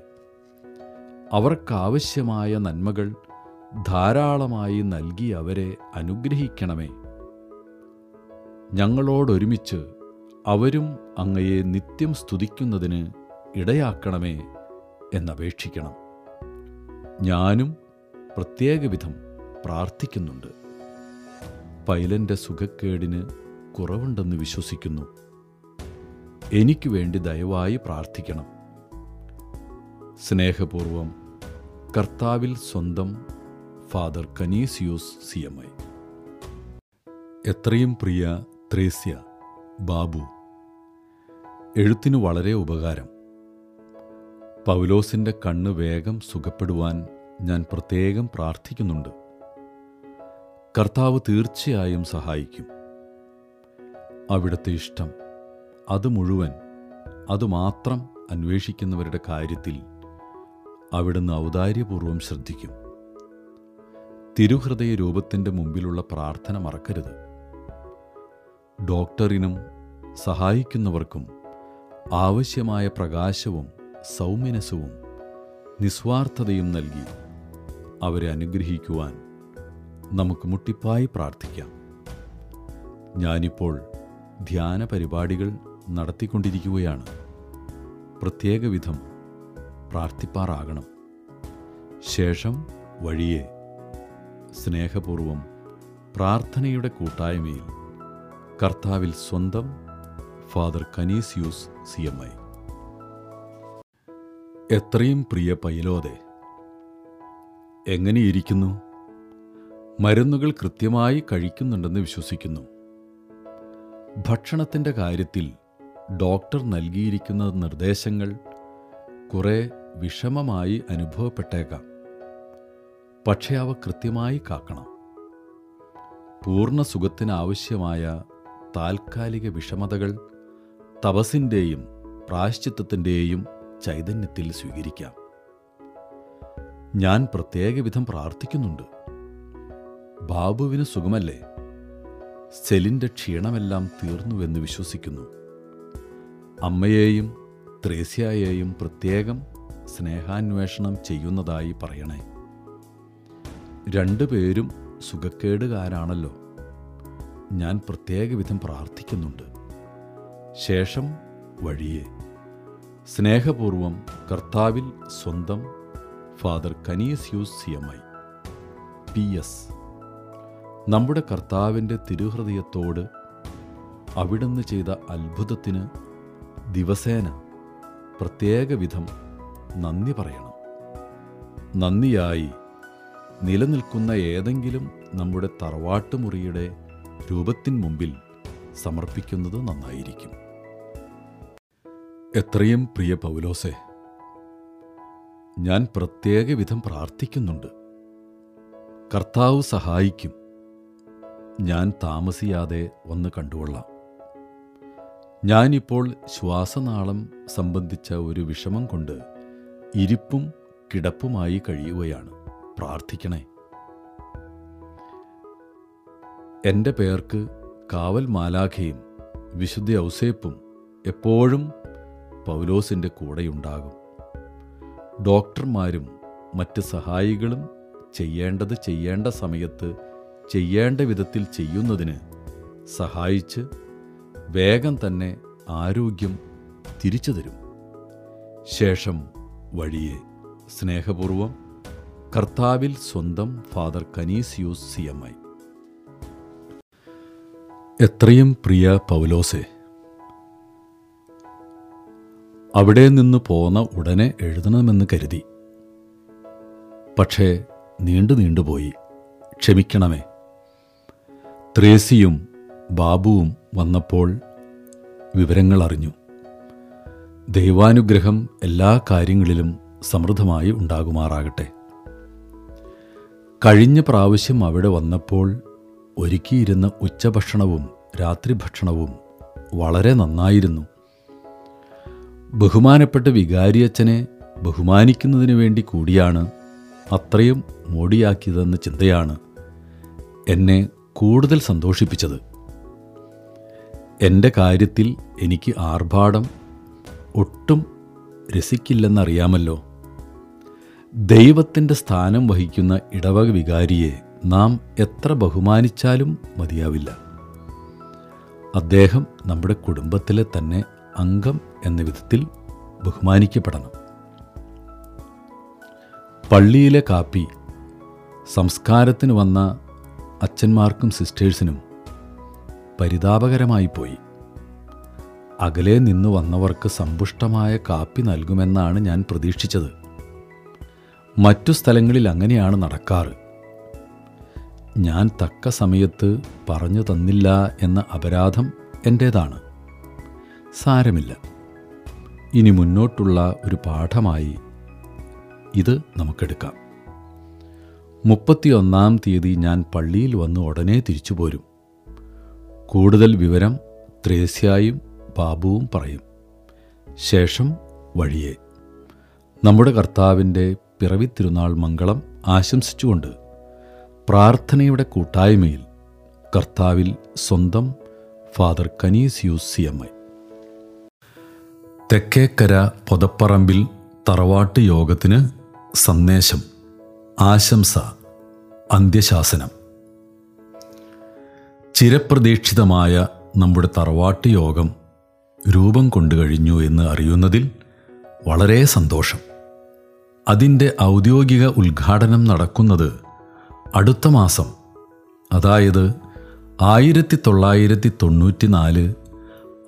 അവർക്കാവശ്യമായ നന്മകൾ ധാരാളമായി നൽകി അവരെ അനുഗ്രഹിക്കണമേ. ഞങ്ങളോടൊരുമിച്ച് അവരും അങ്ങയെ നിത്യം സ്തുതിക്കുന്നതിന് ഇടയാക്കണമേ എന്നപേക്ഷിക്കണം. ഞാനും പ്രത്യേകവിധം പ്രാർത്ഥിക്കുന്നുണ്ട്. പൈലന്റെ സുഖക്കേടിന് കുറവുണ്ടെന്ന് വിശ്വസിക്കുന്നു. എനിക്ക് വേണ്ടി ദയവായി പ്രാർത്ഥിക്കണം. സ്നേഹപൂർവം കർത്താവിൽ സ്വന്തം father Canisius C M I. എത്രയും പ്രിയ ത്രേസ്യ ബാബു എഴുത്തിന് വളരെ ഉപകാരം. പൗലോസിന്റെ കണ്ണ് വേഗം സുഖപ്പെടുവാൻ ഞാൻ പ്രത്യേകം പ്രാർത്ഥിക്കുന്നുണ്ട്. കർത്താവ് തീർച്ചയായും സഹായിക്കും. അവിടുത്തെ ഇഷ്ടം അത് മുഴുവൻ അതുമാത്രം അന്വേഷിക്കുന്നവരുടെ കാര്യത്തിൽ അവിടുന്ന് ഔദാര്യപൂർവം ശ്രദ്ധിക്കും. തിരുഹൃദയ രൂപത്തിന്റെ മുമ്പിലുള്ള പ്രാർത്ഥന മറക്കരുത്. ഡോക്ടറിനും സഹായിക്കുന്നവർക്കും ആവശ്യമായ പ്രകാശവും സൗമ്യനസവും നിസ്വാർത്ഥതയും നൽകി അവരെ അനുഗ്രഹിക്കുവാൻ നമുക്ക് മുട്ടിപ്പായി പ്രാർത്ഥിക്കാം. ഞാനിപ്പോൾ ധ്യാന പരിപാടികൾ നടത്തിക്കൊണ്ടിരിക്കുകയാണ്. പ്രത്യേക വിധം പ്രാർത്ഥിപ്പാറാകണം. ശേഷം വഴിയെ സ്നേഹപൂർവം പ്രാർത്ഥനയുടെ കൂട്ടായ്മയിൽ കർത്താവിൽ സ്വന്തം father Canisius C M I. എത്രയും പ്രിയ പൈലോതെ എങ്ങനെയിരിക്കുന്നു? മരുന്നുകൾ കൃത്യമായി കഴിക്കുന്നുണ്ടെന്ന് വിശ്വസിക്കുന്നു. ഭക്ഷണത്തിന്റെ കാര്യത്തിൽ ഡോക്ടർ നൽകിയിരിക്കുന്ന നിർദ്ദേശങ്ങൾ കുറേ വിഷമമായി അനുഭവപ്പെട്ടേക്കാം. പക്ഷേ അവ കൃത്യമായി കാക്കണം. പൂർണ സുഖത്തിനാവശ്യമായ താൽക്കാലിക വിഷമതകൾ തപസിന്റെയും പ്രായശ്ചിത്തത്തിന്റെയും ചൈതന്യത്തിൽ സ്വീകരിക്കാം. ഞാൻ പ്രത്യേക വിധം പ്രാർത്ഥിക്കുന്നുണ്ട്. ബാബുവിന് സുഖമല്ലേ? സെലിന്റെ ക്ഷീണമെല്ലാം തീർന്നുവെന്ന് വിശ്വസിക്കുന്നു. അമ്മയെയും ത്രേസ്യയെയും പ്രത്യേകം സ്നേഹാന്വേഷണം ചെയ്യുന്നതായി പറയണേ. രണ്ടുപേരും സുഖക്കേടുകാരാണല്ലോ. ഞാൻ പ്രത്യേക വിധം പ്രാർത്ഥിക്കുന്നുണ്ട്. ശേഷം വഴിയെ. സ്നേഹപൂർവം കർത്താവിൽ സ്വന്തം father Canisius C M I. P S. നമ്മുടെ കർത്താവിന്റെ തിരുഹൃദയത്തോട് അവിടുന്ന് ചെയ്ത അത്ഭുതത്തിന് ദിവസേന. പ്രത്യേക വിധം നന്ദി പറയണം. നന്ദിയായി നിലനിൽക്കുന്ന ഏതെങ്കിലും നമ്മുടെ തറവാട്ടുമുറിയുടെ രൂപത്തിന് മുമ്പിൽ സമർപ്പിക്കുന്നത് നന്നായിരിക്കും. എത്രയും പ്രിയ പൗലോസെ ഞാൻ പ്രത്യേക വിധം പ്രാർത്ഥിക്കുന്നുണ്ട്. കർത്താവ് സഹായിക്കും. ഞാൻ താമസിയാതെ വന്ന് കണ്ടുകൊള്ളാം. ഞാനിപ്പോൾ ശ്വാസനാളം സംബന്ധിച്ച ഒരു വിഷമം കൊണ്ട് ഇരിപ്പും കിടപ്പുമായി കഴിയുകയാണ്. പ്രാർത്ഥിക്കണേ. എന്റെ പേർക്ക് കാവൽ മാലാഖയും വിശുദ്ധ ഔസേപ്പും എപ്പോഴും പൗലോസിന്റെ കൂടെയുണ്ടാകും. ഡോക്ടർമാരും മറ്റ് സഹായികളും ചെയ്യേണ്ടത് ചെയ്യേണ്ട സമയത്ത് ചെയ്യേണ്ട വിധത്തിൽ ചെയ്യുന്നതിന് സഹായിച്ച് വേഗം തന്നെ ആരോഗ്യം തിരിച്ചു തരും. ശേഷം വഴിയെ സ്നേഹപൂർവം കർത്താവിൽ സ്വന്തം father Canisius C M I. എത്രയും പ്രിയ പൗലോസെ അവിടെ നിന്ന് പോന്ന ഉടനെ എഴുതണമെന്ന് കരുതി. പക്ഷേ നീണ്ടു നീണ്ടുപോയി. ക്ഷമിക്കണമേ. ത്രേസിയും ബാബുവും വന്നപ്പോൾ വിവരങ്ങൾ അറിഞ്ഞു ദൈവാനുഗ്രഹം എല്ലാ കാര്യങ്ങളിലും സമൃദ്ധമായി ഉണ്ടാകുമാറാകട്ടെ. കഴിഞ്ഞ പ്രാവശ്യം അവിടെ വന്നപ്പോൾ ഒരുക്കിയിരുന്ന ഉച്ചഭക്ഷണവും രാത്രി ഭക്ഷണവും വളരെ നന്നായിരുന്നു. ബഹുമാനപ്പെട്ട വികാരിയച്ഛനെ ബഹുമാനിക്കുന്നതിനു വേണ്ടി കൂടിയാണ് അത്രയും മോടിയാക്കിയതെന്ന ചിന്തയാണ് എന്നെ കൂടുതൽ സന്തോഷിപ്പിച്ചത്. എന്റെ കാര്യത്തിൽ എനിക്ക് ആർഭാടം ഒട്ടും രസിക്കില്ലെന്നറിയാമല്ലോ. ദൈവത്തിന്റെ സ്ഥാനം വഹിക്കുന്ന ഇടവക വികാരിയെ നാം എത്ര ബഹുമാനിച്ചാലും മതിയാവില്ല. അദ്ദേഹം നമ്മുടെ കുടുംബത്തിലെ തന്നെ അംഗം എന്ന വിധത്തിൽ ബഹുമാനിക്കപ്പെടണം. പള്ളിയിലെ കാപ്പി സംസ്കാരത്തിന് വന്ന അച്ഛന്മാർക്കും സിസ്റ്റേഴ്സിനും പരിതാപകരമായി പോയി അകലെ നിന്ന് വന്നവർക്ക് സമ്പുഷ്ടമായ കാപ്പി നൽകുമെന്നാണ് ഞാൻ പ്രതീക്ഷിച്ചത്. മറ്റു സ്ഥലങ്ങളിൽ അങ്ങനെയാണ് നടക്കാറ്. ഞാൻ തക്ക സമയത്ത് പറഞ്ഞു തന്നില്ല എന്ന അപരാധം എന്റേതാണ് സാരമില്ല. ഇനി മുന്നോട്ടുള്ള ഒരു പാഠമായി ഇത് നമുക്കെടുക്കാം. മുപ്പത്തിയൊന്നാം തീയതി ഞാൻ പള്ളിയിൽ വന്ന് ഉടനെ തിരിച്ചു പോരും കൂടുതൽ വിവരം ത്രേസ്യായും ബാബുവും പറയും. ശേഷം വഴിയെ. നമ്മുടെ കർത്താവിന്റെ പിറവി തിരുനാൾ മംഗളം ആശംസിച്ചുകൊണ്ട് പ്രാർത്ഥനയുടെ കൂട്ടായ്മയിൽ കർത്താവിൽ സ്വന്തം father Canisius C M I. Thekkekara Pothaparambil തറവാട്ട് യോഗത്തിന് സന്ദേശം ആശംസ അന്ത്യശാസനം. ചിരപ്രതീക്ഷിതമായ നമ്മുടെ തറവാട്ട് യോഗം രൂപം കൊണ്ടു കഴിഞ്ഞു എന്ന് അറിയുന്നതിൽ വളരെ സന്തോഷം. അതിന്റെ ഔദ്യോഗിക ഉദ്ഘാടനം നടക്കുന്നത് അടുത്ത മാസം അതായത് ആയിരത്തി തൊള്ളായിരത്തി തൊണ്ണൂറ്റി നാല്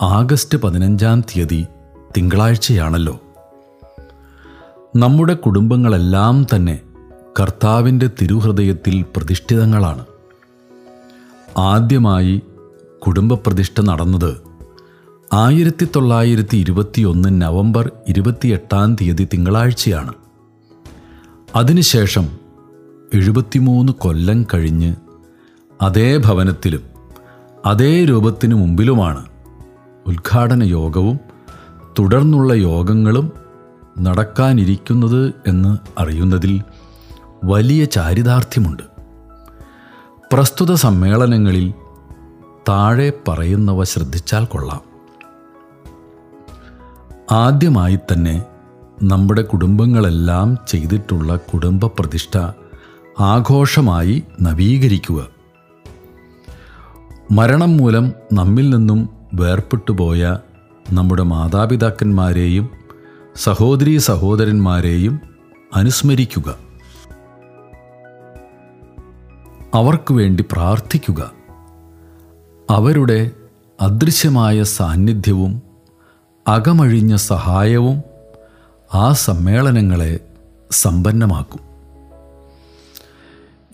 ആഗസ്റ്റ് പതിനഞ്ചാം തീയതി തിങ്കളാഴ്ചയാണല്ലോ. നമ്മുടെ കുടുംബങ്ങളെല്ലാം തന്നെ കർത്താവിന്റെ തിരുഹൃദയത്തിൽ പ്രതിഷ്ഠിതങ്ങളാണ്. ആദ്യമായി കുടുംബപ്രതിഷ്ഠ നടന്നത് ആയിരത്തി തൊള്ളായിരത്തി ഇരുപത്തിയൊന്ന് നവംബർ ഇരുപത്തിയെട്ടാം തീയതി തിങ്കളാഴ്ചയാണ്. അതിനുശേഷം എഴുപത്തിമൂന്ന് കൊല്ലം കഴിഞ്ഞ് അതേ ഭവനത്തിലും അതേ രൂപത്തിനു മുമ്പിലുമാണ് ഉദ്ഘാടന യോഗവും തുടർന്നുള്ള യോഗങ്ങളും നടക്കാനിരിക്കുന്നത് എന്ന് അറിയുന്നതിൽ വലിയ ചാരിതാർത്ഥ്യമുണ്ട്. പ്രസ്തുത സമ്മേളനങ്ങളിൽ താഴെ പറയുന്നവ ശ്രദ്ധിച്ചാൽ കൊള്ളാം. ആദ്യമായി തന്നെ നമ്മുടെ കുടുംബങ്ങളെല്ലാം ചെയ്തിട്ടുള്ള കുടുംബ പ്രതിഷ്ഠ ആഘോഷമായി നവീകരിക്കുക. മരണം മൂലം നമ്മിൽ നിന്നും വേർപെട്ടുപോയ നമ്മുടെ മാതാപിതാക്കന്മാരെയും സഹോദരീ സഹോദരന്മാരെയും അനുസ്മരിക്കുക. അവർക്ക് വേണ്ടി പ്രാർത്ഥിക്കുക. അവരുടെ അദൃശ്യമായ സാന്നിധ്യവും അകമഴിഞ്ഞ സഹായവും ആ സമ്മേളനങ്ങളെ സമ്പന്നമാക്കും.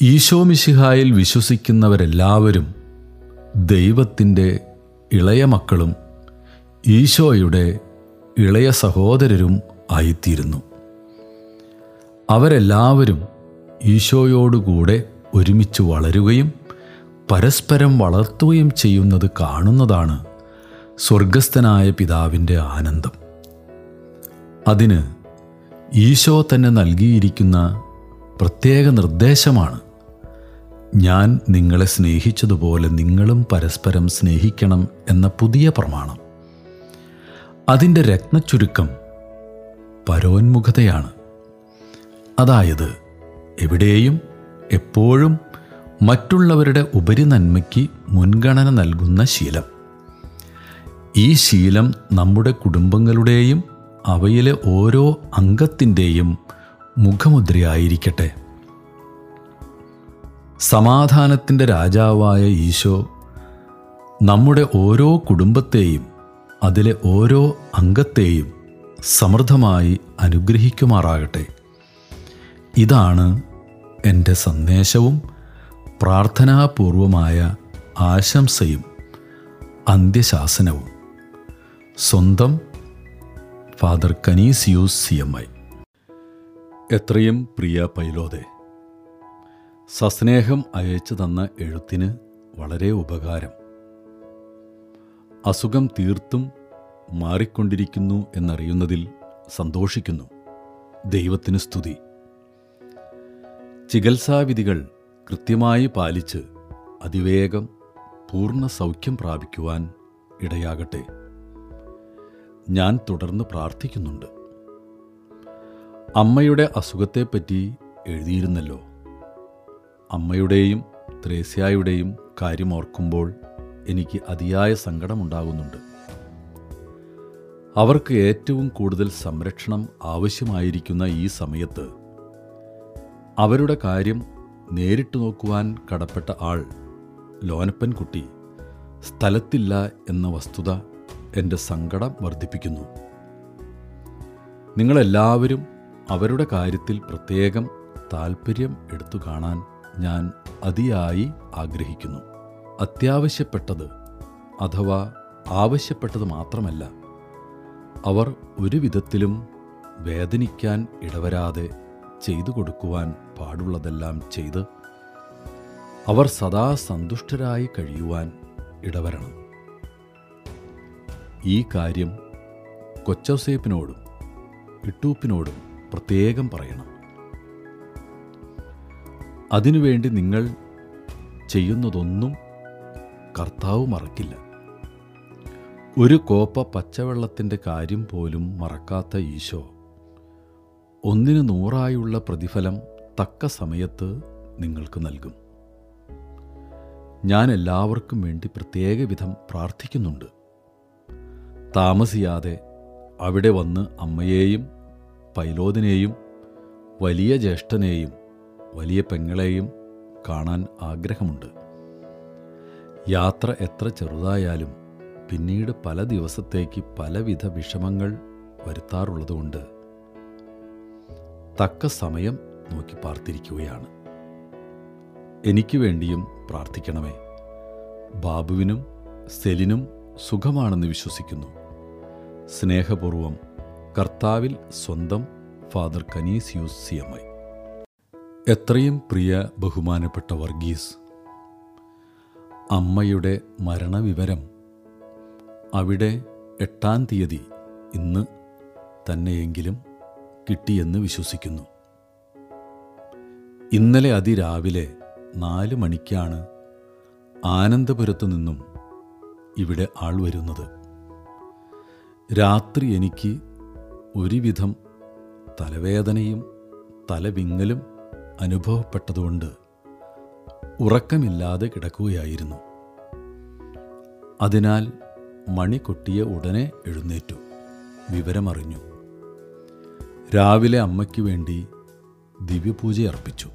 ഈശോമിശിഹായിൽ വിശ്വസിക്കുന്നവരെല്ലാവരും ദൈവത്തിന്റെ ഇളയ മക്കളും ഈശോയുടെ ഇളയ സഹോദരരും ആയിത്തീരുന്നു. അവരെല്ലാവരും ഈശോയോടുകൂടെ ഒരുമിച്ച് വളരുകയും പരസ്പരം വളർത്തുകയും ചെയ്യുന്നത് കാണുന്നതാണ് സ്വർഗസ്ഥനായ പിതാവിന്റെ ആനന്ദം. അതിന് ഈശോ തന്നെ നൽകിയിരിക്കുന്ന പ്രത്യേക നിർദ്ദേശമാണ്. ഞാൻ നിങ്ങളെ സ്നേഹിച്ചതുപോലെ നിങ്ങളും പരസ്പരം സ്നേഹിക്കണം എന്ന പുതിയ പ്രമാണം. അതിന്റെ രത്നച്ചുരുക്കം പരോന്മുഖതയാണ്. അതായത് എവിടെയും എപ്പോഴും മറ്റുള്ളവരുടെ ഉപരി നന്മയ്ക്ക് മുൻഗണന നൽകുന്ന ശീലം. ഈ ശീലം നമ്മുടെ കുടുംബങ്ങളുടെയും അവയിലെ ഓരോ അംഗത്തിന്റെയും മുഖമുദ്രയായിരിക്കട്ടെ. സമാധാനത്തിന്റെ രാജാവായ ഈശോ നമ്മുടെ ഓരോ കുടുംബത്തെയും അതിലെ ഓരോ അംഗത്തെയും സമൃദ്ധമായി അനുഗ്രഹിക്കുമാറാകട്ടെ. ഇതാണ് എന്റെ സന്ദേശവും പ്രാർത്ഥനാപൂർവമായ ആശംസയും അന്ത്യശാസനവും. സ്വന്തം father Canisius C M I. എത്രയും പ്രിയ പൈലോതെ സസ്നേഹം അയച്ചു തന്ന എഴുത്തിന് വളരെ ഉപകാരം. അസുഖം തീർത്തും മാറിക്കൊണ്ടിരിക്കുന്നു എന്നറിയുന്നതിൽ സന്തോഷിക്കുന്നു. ദൈവത്തിന് സ്തുതി. ചികിത്സാവിധികൾ കൃത്യമായി പാലിച്ച് അതിവേഗം പൂർണ സൗഖ്യം പ്രാപിക്കുവാൻ ഇടയാകട്ടെ. ഞാൻ തുടർന്ന് പ്രാർത്ഥിക്കുന്നുണ്ട്. അമ്മയുടെ അസുഖത്തെപ്പറ്റി എഴുതിയിരുന്നല്ലോ. അമ്മയുടെയും ത്രേസ്യായുടെയും കാര്യം ഓർക്കുമ്പോൾ എനിക്ക് അതിയായ സങ്കടമുണ്ടാകുന്നുണ്ട്. അവർക്ക് ഏറ്റവും കൂടുതൽ സംരക്ഷണം ആവശ്യമായിരിക്കുന്ന ഈ സമയത്ത് അവരുടെ കാര്യം നേരിട്ട് നോക്കുവാൻ കടപ്പെട്ട ആൾ ലോനപ്പൻ കുട്ടി സ്ഥലത്തില്ല എന്ന വസ്തുത എന്റെ സങ്കടം വർദ്ധിപ്പിക്കുന്നു. നിങ്ങളെല്ലാവരും അവരുടെ കാര്യത്തിൽ പ്രത്യേകം താൽപ്പര്യം എടുത്തു കാണാൻ ഞാൻ അതിയായി ആഗ്രഹിക്കുന്നു. അത്യാവശ്യപ്പെട്ടത് അഥവാ ആവശ്യപ്പെട്ടത് മാത്രമല്ല അവർ ഒരു വിധത്തിലും വേദനിക്കാൻ ഇടവരാതെ ചെയ്തു കൊടുക്കുവാൻ പാടുള്ളതെല്ലാം ചെയ്ത് അവർ സദാ സന്തുഷ്ടരായി കഴിയുവാൻ ഇടവരണം. ഈ കാര്യം കൊച്ചൗസേപ്പിനോടും ഇട്ടൂപ്പിനോടും പ്രത്യേകം പറയണം. അതിനുവേണ്ടി നിങ്ങൾ ചെയ്യുന്നതൊന്നും കർത്താവ് മറക്കില്ല. ഒരു കോപ്പ പച്ചവെള്ളത്തിന്റെ കാര്യം പോലും മറക്കാത്ത ഈശോ ഒന്നിന് നൂറായുള്ള പ്രതിഫലം തക്ക സമയത്ത് നിങ്ങൾക്ക് നൽകും. ഞാൻ എല്ലാവർക്കും വേണ്ടി പ്രത്യേക വിധം പ്രാർത്ഥിക്കുന്നുണ്ട്. താമസിയാതെ അവിടെ വന്ന് അമ്മയെയും പൈലോദിനെയും വലിയ ജ്യേഷ്ഠനെയും വലിയ പെങ്ങളെയും കാണാൻ ആഗ്രഹമുണ്ട്. യാത്ര എത്ര ചെറുതായാലും പിന്നീട് പല ദിവസത്തേക്ക് പലവിധ വിഷമങ്ങൾ വരുത്താറുള്ളതുകൊണ്ട് തക്ക സമയം നോക്കി പാർത്തിരിക്കുകയാണ്. എനിക്ക് വേണ്ടിയും പ്രാർത്ഥിക്കണമേ. ബാബുവിനും സെലിനും സുഖമാണെന്ന് വിശ്വസിക്കുന്നു. സ്നേഹപൂർവം കർത്താവിൽ സ്വന്തം father Canisius C M I. എത്രയും പ്രിയ ബഹുമാനപ്പെട്ട വർഗീസ് അമ്മയുടെ മരണവിവരം അവിടെ എട്ടാം തീയതി ഇന്ന് തന്നെയെങ്കിലും കിട്ടിയെന്ന് വിശ്വസിക്കുന്നു. ഇന്നലെ അതിരാവിലെ നാല് മണിക്കാണ് ആനന്ദപുരത്തു നിന്നും ഇവിടെ ആൾ വരുന്നത്. രാത്രി എനിക്ക് ഒരുവിധം തലവേദനയും തലവിങ്ങലും അനുഭവപ്പെട്ടതുകൊണ്ട് ഉറക്കമില്ലാതെ കിടക്കുകയായിരുന്നു. അതിനാൽ മണി കൊട്ടിയ ഉടനെ എഴുന്നേറ്റു. വിവരമറിഞ്ഞു. രാവിലെ അമ്മയ്ക്ക് വേണ്ടി ദിവ്യപൂജ അർപ്പിച്ചു.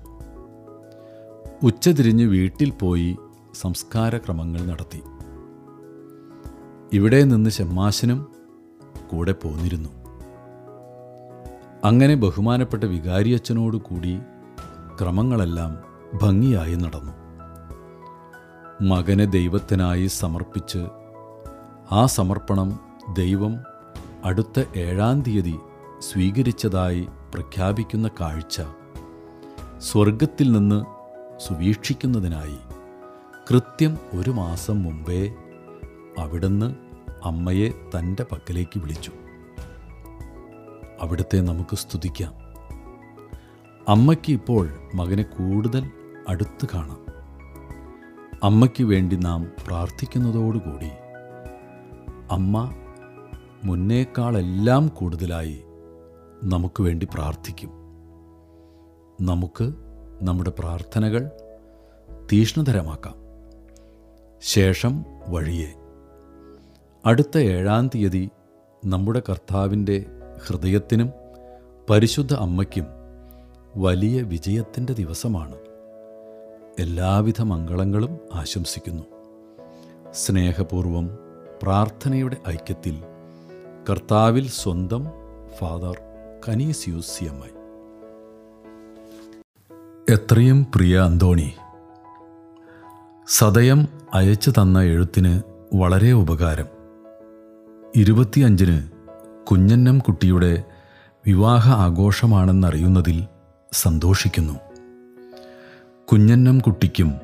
ഉച്ചതിരിഞ്ഞ് വീട്ടിൽ പോയി സംസ്കാരക്രമങ്ങൾ നടത്തി. ഇവിടെ നിന്ന് ഷമ്മാശനും കൂടെ പോന്നിരുന്നു. അങ്ങനെ ബഹുമാനപ്പെട്ട വികാരിയച്ഛനോട് കൂടി ക്രമങ്ങളെല്ലാം ഭംഗിയായി നടന്നു. മകനെ ദൈവത്തിനായി സമർപ്പിച്ച് ആ സമർപ്പണം ദൈവം അടുത്ത ഏഴാം തീയതി സ്വീകരിച്ചതായി പ്രഖ്യാപിക്കുന്ന കാഴ്ച സ്വർഗത്തിൽ നിന്ന് സുവീക്ഷിക്കുന്നതിനായി. കൃത്യം ഒരു മാസം മുമ്പേ അവിടുന്ന് അമ്മയെ തന്റെ പക്കലേക്ക് വിളിച്ചു. അവിടുത്തെ നമുക്ക് സ്തുതിക്കാം. അമ്മയ്ക്ക് ഇപ്പോൾ മകനെ കൂടുതൽ അടുത്ത് കാണാം. അമ്മയ്ക്ക് വേണ്ടി നാം പ്രാർത്ഥിക്കുന്നതോടുകൂടി അമ്മ മുന്നേക്കാളെല്ലാം കൂടുതലായി നമുക്ക് വേണ്ടി പ്രാർത്ഥിക്കും. നമുക്ക് നമ്മുടെ പ്രാർത്ഥനകൾ തീഷ്ണതരമാക്കാം. ശേഷം വഴിയെ. അടുത്ത ഏഴാം തീയതി നമ്മുടെ കർത്താവിന്റെ ഹൃദയത്തിനും പരിശുദ്ധ അമ്മയ്ക്കും വലിയ വിജയത്തിന്റെ ദിവസമാണ്. എല്ലാവിധ മംഗളങ്ങളും ആശംസിക്കുന്നു. സ്നേഹപൂർവം പ്രാർത്ഥനയുടെ ഐക്യത്തിൽ കർത്താവിൽ സ്വന്തം father Canisius C M I എത്രയും പ്രിയ അന്തോണി സദയം അയച്ചു തന്ന എഴുത്തിന് വളരെ ഉപകാരം. ഇരുപത്തിയഞ്ചിന് കുഞ്ഞന്നം കുട്ടിയുടെ വിവാഹ ആഘോഷമാണെന്നറിയുന്നതിൽ സന്തോഷിക്കുന്നു. കുഞ്ഞന്നം കുട്ടിക്കും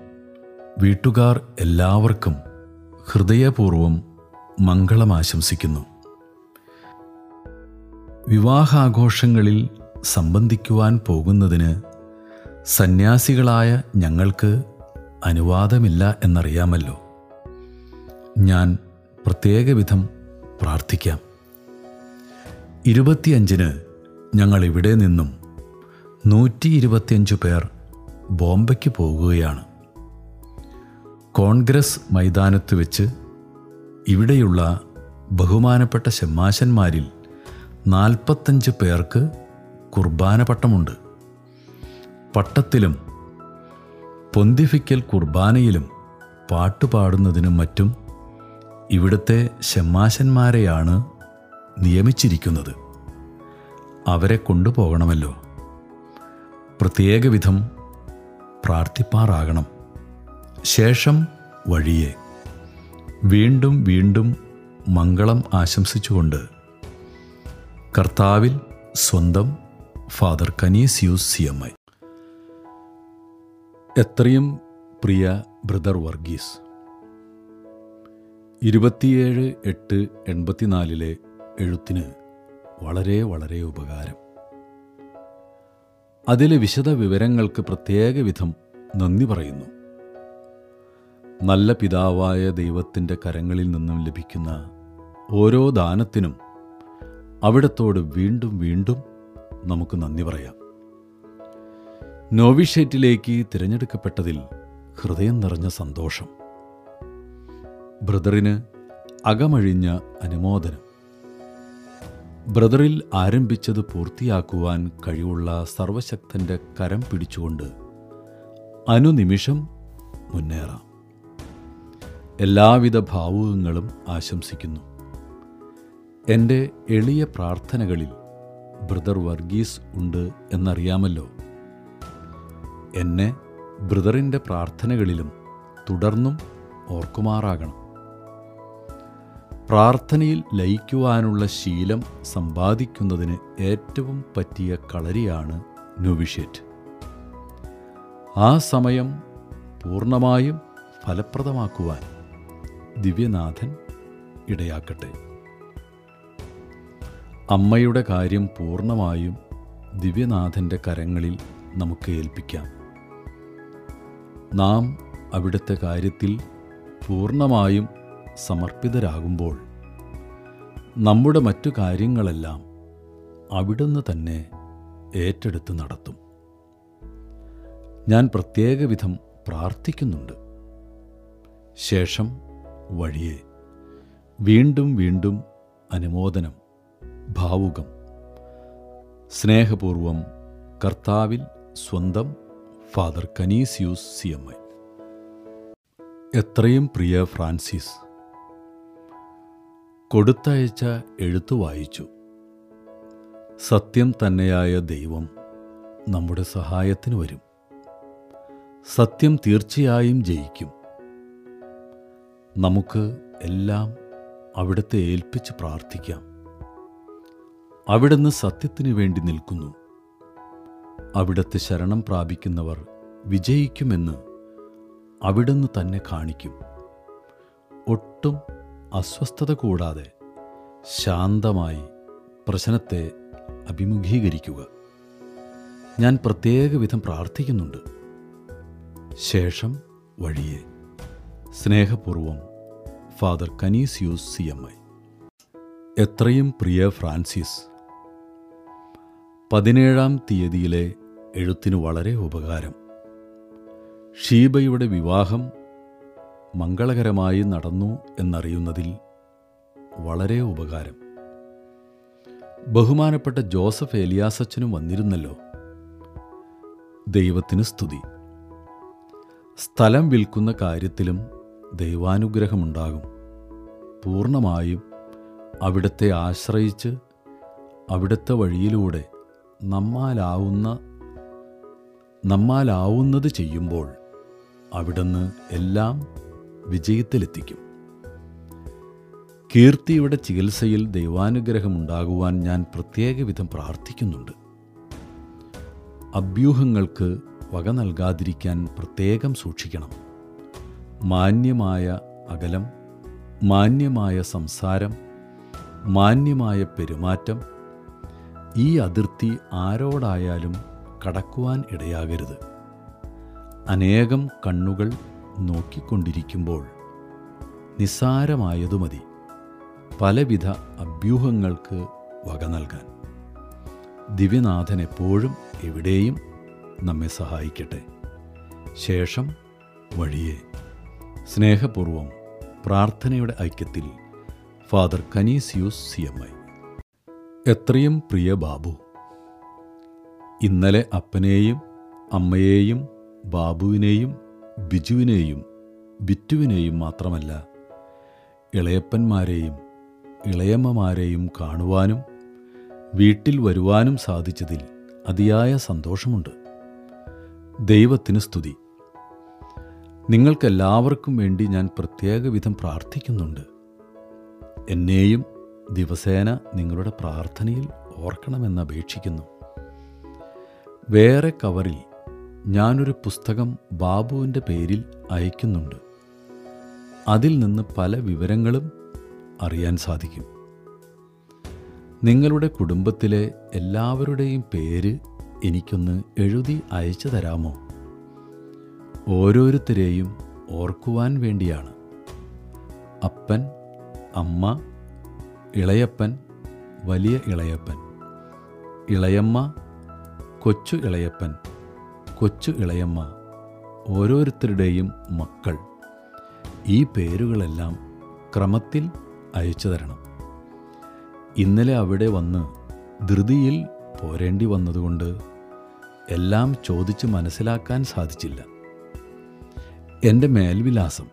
വീട്ടുകാർ എല്ലാവർക്കും ഹൃദയപൂർവം മംഗളമാശംസിക്കുന്നു വിവാഹാഘോഷങ്ങളിൽ സംബന്ധിക്കുവാൻ പോകുന്നതിന് സന്യാസികളായ ഞങ്ങൾക്ക് അനുവാദമില്ല എന്നറിയാമല്ലോ. ഞാൻ പ്രത്യേക വിധം പ്രാർത്ഥിക്കാം. ഇരുപത്തിയഞ്ചിന് ഞങ്ങൾ ഇവിടെ നിന്നും നൂറ്റി ഇരുപത്തിയഞ്ച് പേർ ബോംബെക്ക് പോകുകയാണ്. കോൺഗ്രസ് മൈതാനത്ത് വെച്ച് ഇവിടെയുള്ള ബഹുമാനപ്പെട്ട ഷമ്മാശന്മാരിൽ നാൽപ്പത്തഞ്ച് പേർക്ക് കുർബാന പട്ടമുണ്ട് പട്ടത്തിലും പൊന്തിഫിക്കൽ കുർബാനയിലും പാട്ടുപാടുന്നതിനും മറ്റും ഇവിടുത്തെ ഷമ്മാശന്മാരെയാണ് നിയമിച്ചിരിക്കുന്നത്. അവരെ കൊണ്ടുപോകണമല്ലോ. പ്രത്യേക വിധം പ്രാർത്ഥിപ്പാറാകണം. ശേഷം വഴിയെ വീണ്ടും വീണ്ടും മംഗളം ആശംസിച്ചുകൊണ്ട് കർത്താവിൽ സ്വന്തം father Canisius C M I. എത്രയും പ്രിയ ബ്രദർ വർഗീസ് ഇരുപത്തിയേഴ് എട്ട് എൺപത്തിനാലിലെ എഴുത്തിന് വളരെ വളരെ ഉപകാരം. അതിലെ വിശദ വിവരങ്ങൾക്ക് പ്രത്യേക വിധം നന്ദി പറയുന്നു. നല്ല പിതാവായ ദൈവത്തിന്റെ കരങ്ങളിൽ നിന്നും ലഭിക്കുന്ന ഓരോ ദാനത്തിനും അവിടത്തോട് വീണ്ടും വീണ്ടും നമുക്ക് നന്ദി പറയാം. നോവിഷേറ്റിലേക്ക് തിരഞ്ഞെടുക്കപ്പെട്ടതിൽ ഹൃദയം നിറഞ്ഞ സന്തോഷം. ബ്രദറിന് അകമഴിഞ്ഞ അനുമോദനം. ബ്രദറിൽ ആരംഭിച്ചത് പൂർത്തിയാക്കുവാൻ കഴിവുള്ള സർവശക്തന്റെ കരം പിടിച്ചുകൊണ്ട് അനുനിമിഷം മുന്നേറാം. എല്ലാവിധ ഭാവുകങ്ങളും ആശംസിക്കുന്നു. എന്റെ എളിയ പ്രാർത്ഥനകളിൽ ബ്രദർ വർഗീസ് ഉണ്ട് എന്നറിയാമല്ലോ. എന്നെ ബ്രദറിന്റെ പ്രാർത്ഥനകളിലും തുടർന്നും ഓർക്കുമാറാകണം. പ്രാർത്ഥനയിൽ ലയിക്കുവാനുള്ള ശീലം സമ്പാദിക്കുന്നതിന് ഏറ്റവും പറ്റിയ കളരിയാണ് നുവിഷേറ്റ്. ആ സമയം പൂർണമായും ഫലപ്രദമാക്കുവാൻ ദിവ്യനാഥൻ ഇടയാക്കട്ടെ. അമ്മയുടെ കാര്യം പൂർണമായും ദിവ്യനാഥന്റെ കരങ്ങളിൽ നമുക്ക് ഏൽപ്പിക്കാം. നാം അവിടുത്തെ കാര്യത്തിൽ പൂർണമായും സമർപ്പിതരാകുമ്പോൾ നമ്മുടെ മറ്റു കാര്യങ്ങളെല്ലാം അവിടുന്ന് തന്നെ ഏറ്റെടുത്ത് നടത്തും. ഞാൻ പ്രത്യേക വിധം പ്രാർത്ഥിക്കുന്നുണ്ട്. ശേഷം വഴിയെ വീണ്ടും വീണ്ടും അനുമോദനം ഭാവുകം. സ്നേഹപൂർവം കർത്താവിൽ സ്വന്തം father Canisius C M I. എത്രയും പ്രിയ ഫ്രാൻസിസ് കൊടുത്തയച്ച എഴുത്തു വായിച്ചു. സത്യം തന്നെയായ ദൈവം നമ്മുടെ സഹായത്തിന് വരും. സത്യം തീർച്ചയായും ജയിക്കും. നമുക്ക് എല്ലാം അവിടുത്തെ ഏൽപ്പിച്ച് പ്രാർത്ഥിക്കാം. അവിടുന്ന് സത്യത്തിനു വേണ്ടി നിൽക്കുന്നു. അവിടത്തെ ശരണം പ്രാപിക്കുന്നവർ വിജയിക്കുമെന്ന് അവിടുന്ന് തന്നെ കാണിക്കും. ഒട്ടും അസ്വസ്ഥത കൂടാതെ ശാന്തമായി പ്രശ്നത്തെ അഭിമുഖീകരിക്കുക. ഞാൻ പ്രത്യേക വിധം പ്രാർത്ഥിക്കുന്നുണ്ട്. ശേഷം വഴിയെ. സ്നേഹപൂർവം father Canisius C M I. എത്രയും പ്രിയ ഫ്രാൻസിസ് പതിനേഴാം തീയതിയിലെ എഴുത്തിന് വളരെ ഉപകാരം. ഷീബയുടെ വിവാഹം മംഗളകരമായി നടന്നു എന്നറിയുന്നതിൽ വളരെ ഉപകാരം. ബഹുമാനപ്പെട്ട ജോസഫ് ഏലിയാസച്ചനും വന്നിരുന്നല്ലോ. ദൈവത്തിന് സ്തുതി. സ്ഥലം വിൽക്കുന്ന കാര്യത്തിലും ദൈവാനുഗ്രഹമുണ്ടാകും. പൂർണമായും അവിടത്തെ ആശ്രയിച്ച് അവിടുത്തെ വഴിയിലൂടെ നമ്മാലാവുന്ന നമ്മാലാവുന്നത് ചെയ്യുമ്പോൾ അവിടുന്ന് എല്ലാം വിജയത്തിലെത്തിക്കും. കീർത്തിയുടെ ചികിത്സയിൽ ദൈവാനുഗ്രഹമുണ്ടാകുവാൻ ഞാൻ പ്രത്യേക വിധം പ്രാർത്ഥിക്കുന്നുണ്ട്. അഭ്യൂഹങ്ങൾക്ക് വക നൽകാതിരിക്കാൻ പ്രത്യേകം സൂക്ഷിക്കണം. മാന്യമായ അകലം മാന്യമായ സംസാരം മാന്യമായ പെരുമാറ്റം ഈ അതിർത്തി ആരോടായാലും കടക്കുവാൻ ഇടയാകരുത്. അനേകം കണ്ണുകൾ നോക്കിക്കൊണ്ടിരിക്കുമ്പോൾ നിസ്സാരമായതു മതി പലവിധ അഭ്യൂഹങ്ങൾക്ക് വക നൽകാൻ. ദിവ്യനാഥൻ എപ്പോഴും എവിടെയും നമ്മെ സഹായിക്കട്ടെ. ശേഷം വഴിയെ. സ്നേഹപൂർവം പ്രാർത്ഥനയുടെ ഐക്യത്തിൽ father Canisius C M I. എത്രയും പ്രിയ ബാബു. ഇന്നലെ അപ്പനെയും അമ്മയെയും ബാബുവിനെയും ബിജുവിനെയും ബിറ്റുവിനെയും മാത്രമല്ല ഇളയപ്പന്മാരെയും ഇളയമ്മമാരെയും കാണുവാനും വീട്ടിൽ വരുവാനും സാധിച്ചതിൽ അതിയായ സന്തോഷമുണ്ട്. ദൈവത്തിന് സ്തുതി. നിങ്ങൾക്കെല്ലാവർക്കും വേണ്ടി ഞാൻ പ്രത്യേക വിധം പ്രാർത്ഥിക്കുന്നുണ്ട്. എന്നെയും ദിവസേന നിങ്ങളുടെ പ്രാർത്ഥനയിൽ ഓർക്കണമെന്ന് അപേക്ഷിക്കുന്നു. വേറെ കവറിൽ ഞാനൊരു പുസ്തകം ബാബുവിന്റെ പേരിൽ അയക്കുന്നുണ്ട്. അതിൽ നിന്ന് പല വിവരങ്ങളും അറിയാൻ സാധിക്കും. നിങ്ങളുടെ കുടുംബത്തിലെ എല്ലാവരുടെയും പേര് എനിക്കൊന്ന് എഴുതി അയച്ചു തരാമോ? ഓരോരുത്തരെയും ഓർക്കുവാൻ വേണ്ടിയാണ്. അപ്പൻ അമ്മ ഇളയപ്പൻ വലിയ ഇളയപ്പൻ. ഇളയമ്മ കൊച്ചു ഇളയപ്പൻ. കൊച്ചു ഇളയമ്മ ഓരോരുത്തരുടെയും മക്കൾ. ഈ പേരുകളെല്ലാം ക്രമത്തിൽ അയച്ചു തരണം. ഇന്നലെ അവിടെ വന്ന് ധൃതിയിൽ പോരേണ്ടി വന്നതുകൊണ്ട് എല്ലാം ചോദിച്ച് മനസ്സിലാക്കാൻ സാധിച്ചില്ല. എന്റെ മേൽവിലാസം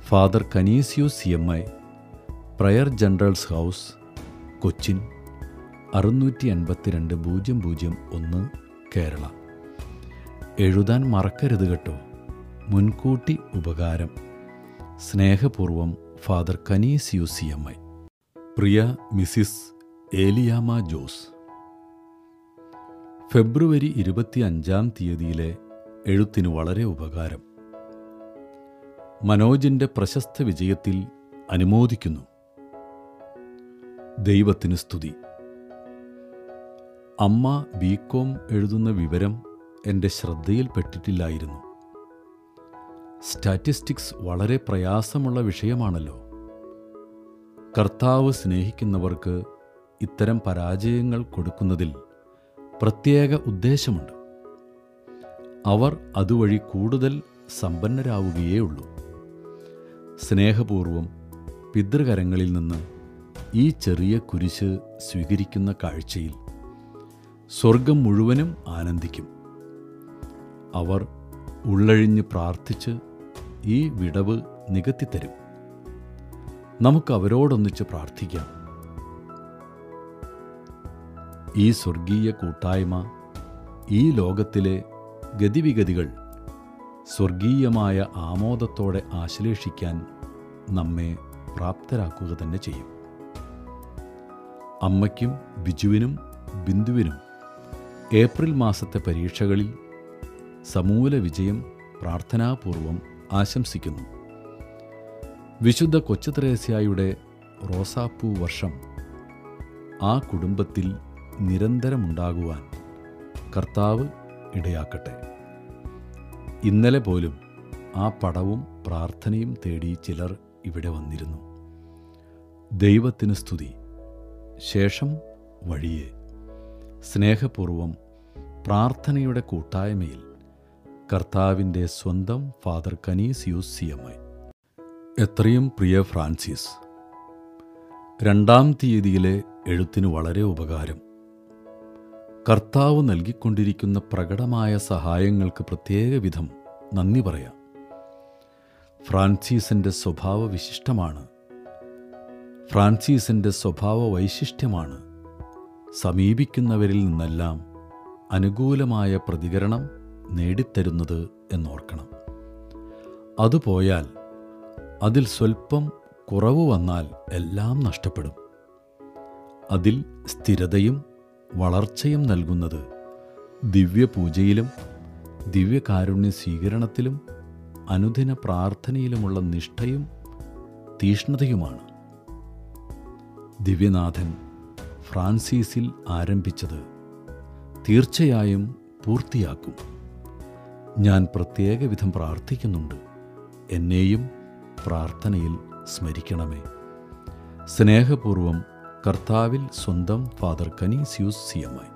father Canisius C M I prior general's house Cochin അറുന്നൂറ്റി എൺപത്തിരണ്ട് പൂജ്യം പൂജ്യം ഒന്ന് കേരള. എഴുതാൻ മറക്കരുത് കേട്ടോ. മുൻകൂട്ടി ഉപകാരം. സ്നേഹപൂർവം father Canisius C M I. Priya Mrs Eliyamma Jose. ഫെബ്രുവരി ഇരുപത്തി അഞ്ചാം തീയതിയിലെ എഴുത്തിന് വളരെ ഉപകാരം. മനോജിന്റെ പ്രശസ്ത വിജയത്തിൽ അനുമോദിക്കുന്നു. ദൈവത്തിന് സ്തുതി. അമ്മ ബികോം എഴുതുന്ന വിവരം എന്റെ ശ്രദ്ധയിൽപ്പെട്ടിട്ടില്ലായിരുന്നു സ്റ്റാറ്റിസ്റ്റിക്സ് വളരെ പ്രയാസമുള്ള വിഷയമാണല്ലോ. കർത്താവ് സ്നേഹിക്കുന്നവർക്ക് ഇത്തരം പരാജയങ്ങൾ കൊടുക്കുന്നതിൽ പ്രത്യേക ഉദ്ദേശമുണ്ട്. അവർ അതുവഴി കൂടുതൽ സമ്പന്നരാവുകയേ ഉള്ളൂ. സ്നേഹപൂർവം പിതൃകരങ്ങളിൽ നിന്ന് ഈ ചെറിയ കുരിശ് സ്വീകരിക്കുന്ന കാഴ്ചയിൽ സ്വർഗം മുഴുവനും ആനന്ദിക്കും. അവർ ഉള്ളഴിഞ്ഞ് പ്രാർത്ഥിച്ച് ഈ വിടവ് നികത്തിത്തരും. നമുക്ക് അവരോടൊന്നിച്ച് പ്രാർത്ഥിക്കാം. ഈ സ്വർഗീയ കൂട്ടായ്മ ഈ ലോകത്തിലെ ഗതിവിഗതികൾ സ്വർഗീയമായ ആമോദത്തോടെ ആശ്ലേഷിക്കാൻ നമ്മെ പ്രാപ്തരാക്കുക തന്നെ ചെയ്യും. അമ്മയ്ക്കും ബിജുവിനും ബിന്ദുവിനും ഏപ്രിൽ മാസത്തെ പരീക്ഷകളിൽ സമൂല വിജയം പ്രാർത്ഥനാപൂർവം ആശംസിക്കുന്നു. വിശുദ്ധ കൊച്ചു ത്രേസ്യായുടെ റോസാപ്പൂ വർഷം ആ കുടുംബത്തിൽ നിരന്തരമുണ്ടാകുവാൻ കർത്താവ് ഇടയാക്കട്ടെ. ഇന്നലെ പോലും ആ പടവും പ്രാർത്ഥനയും തേടി ചിലർ ഇവിടെ വന്നിരുന്നു. ദൈവത്തിന് സ്തുതി. ശേഷം വഴിയെ. സ്നേഹപൂർവം പ്രാർത്ഥനയുടെ കൂട്ടായ്മയിൽ കർത്താവിന്റെ സ്വന്തം father Canisius C M I എത്രയും പ്രിയ ഫ്രാൻസിസ് രണ്ടാം തീയതിയിലെ എഴുത്തിന് വളരെ ഉപകാരം. കർത്താവ് നൽകിക്കൊണ്ടിരിക്കുന്ന പ്രകടമായ സഹായങ്ങൾക്ക് പ്രത്യേക വിധം നന്ദി പറയാം. ഫ്രാൻസിസിന്റെ സ്വഭാവ വിശിഷ്ടമാണ് ഫ്രാൻസിസിന്റെ സ്വഭാവ വൈശിഷ്ട്യമാണ് സമീപിക്കുന്നവരിൽ നിന്നെല്ലാം അനുകൂലമായ പ്രതികരണം നേടിത്തരുന്നത് എന്നോർക്കണം. അതുപോയാൽ അതിൽ സ്വൽപ്പം കുറവ് വന്നാൽ എല്ലാം നഷ്ടപ്പെടും. അതിൽ സ്ഥിരതയും വളർച്ചയും നൽകുന്നത് ദിവ്യപൂജയിലും ദിവ്യകാരുണ്യ സ്വീകരണത്തിലും അനുദിന പ്രാർത്ഥനയിലുമുള്ള നിഷ്ഠയും തീഷ്ണതയുമാണ്. ദിവ്യനാഥൻ ഫ്രാൻസിസിൽ ആരംഭിച്ചത് തീർച്ചയായും പൂർത്തിയാക്കും. ഞാൻ പ്രത്യേക വിധം പ്രാർത്ഥിക്കുന്നുണ്ട്. എന്നെയും പ്രാർത്ഥനയിൽ സ്മരിക്കണമേ. സ്നേഹപൂർവം കർത്താവിൽ സ്വന്തം father Canisius C M I.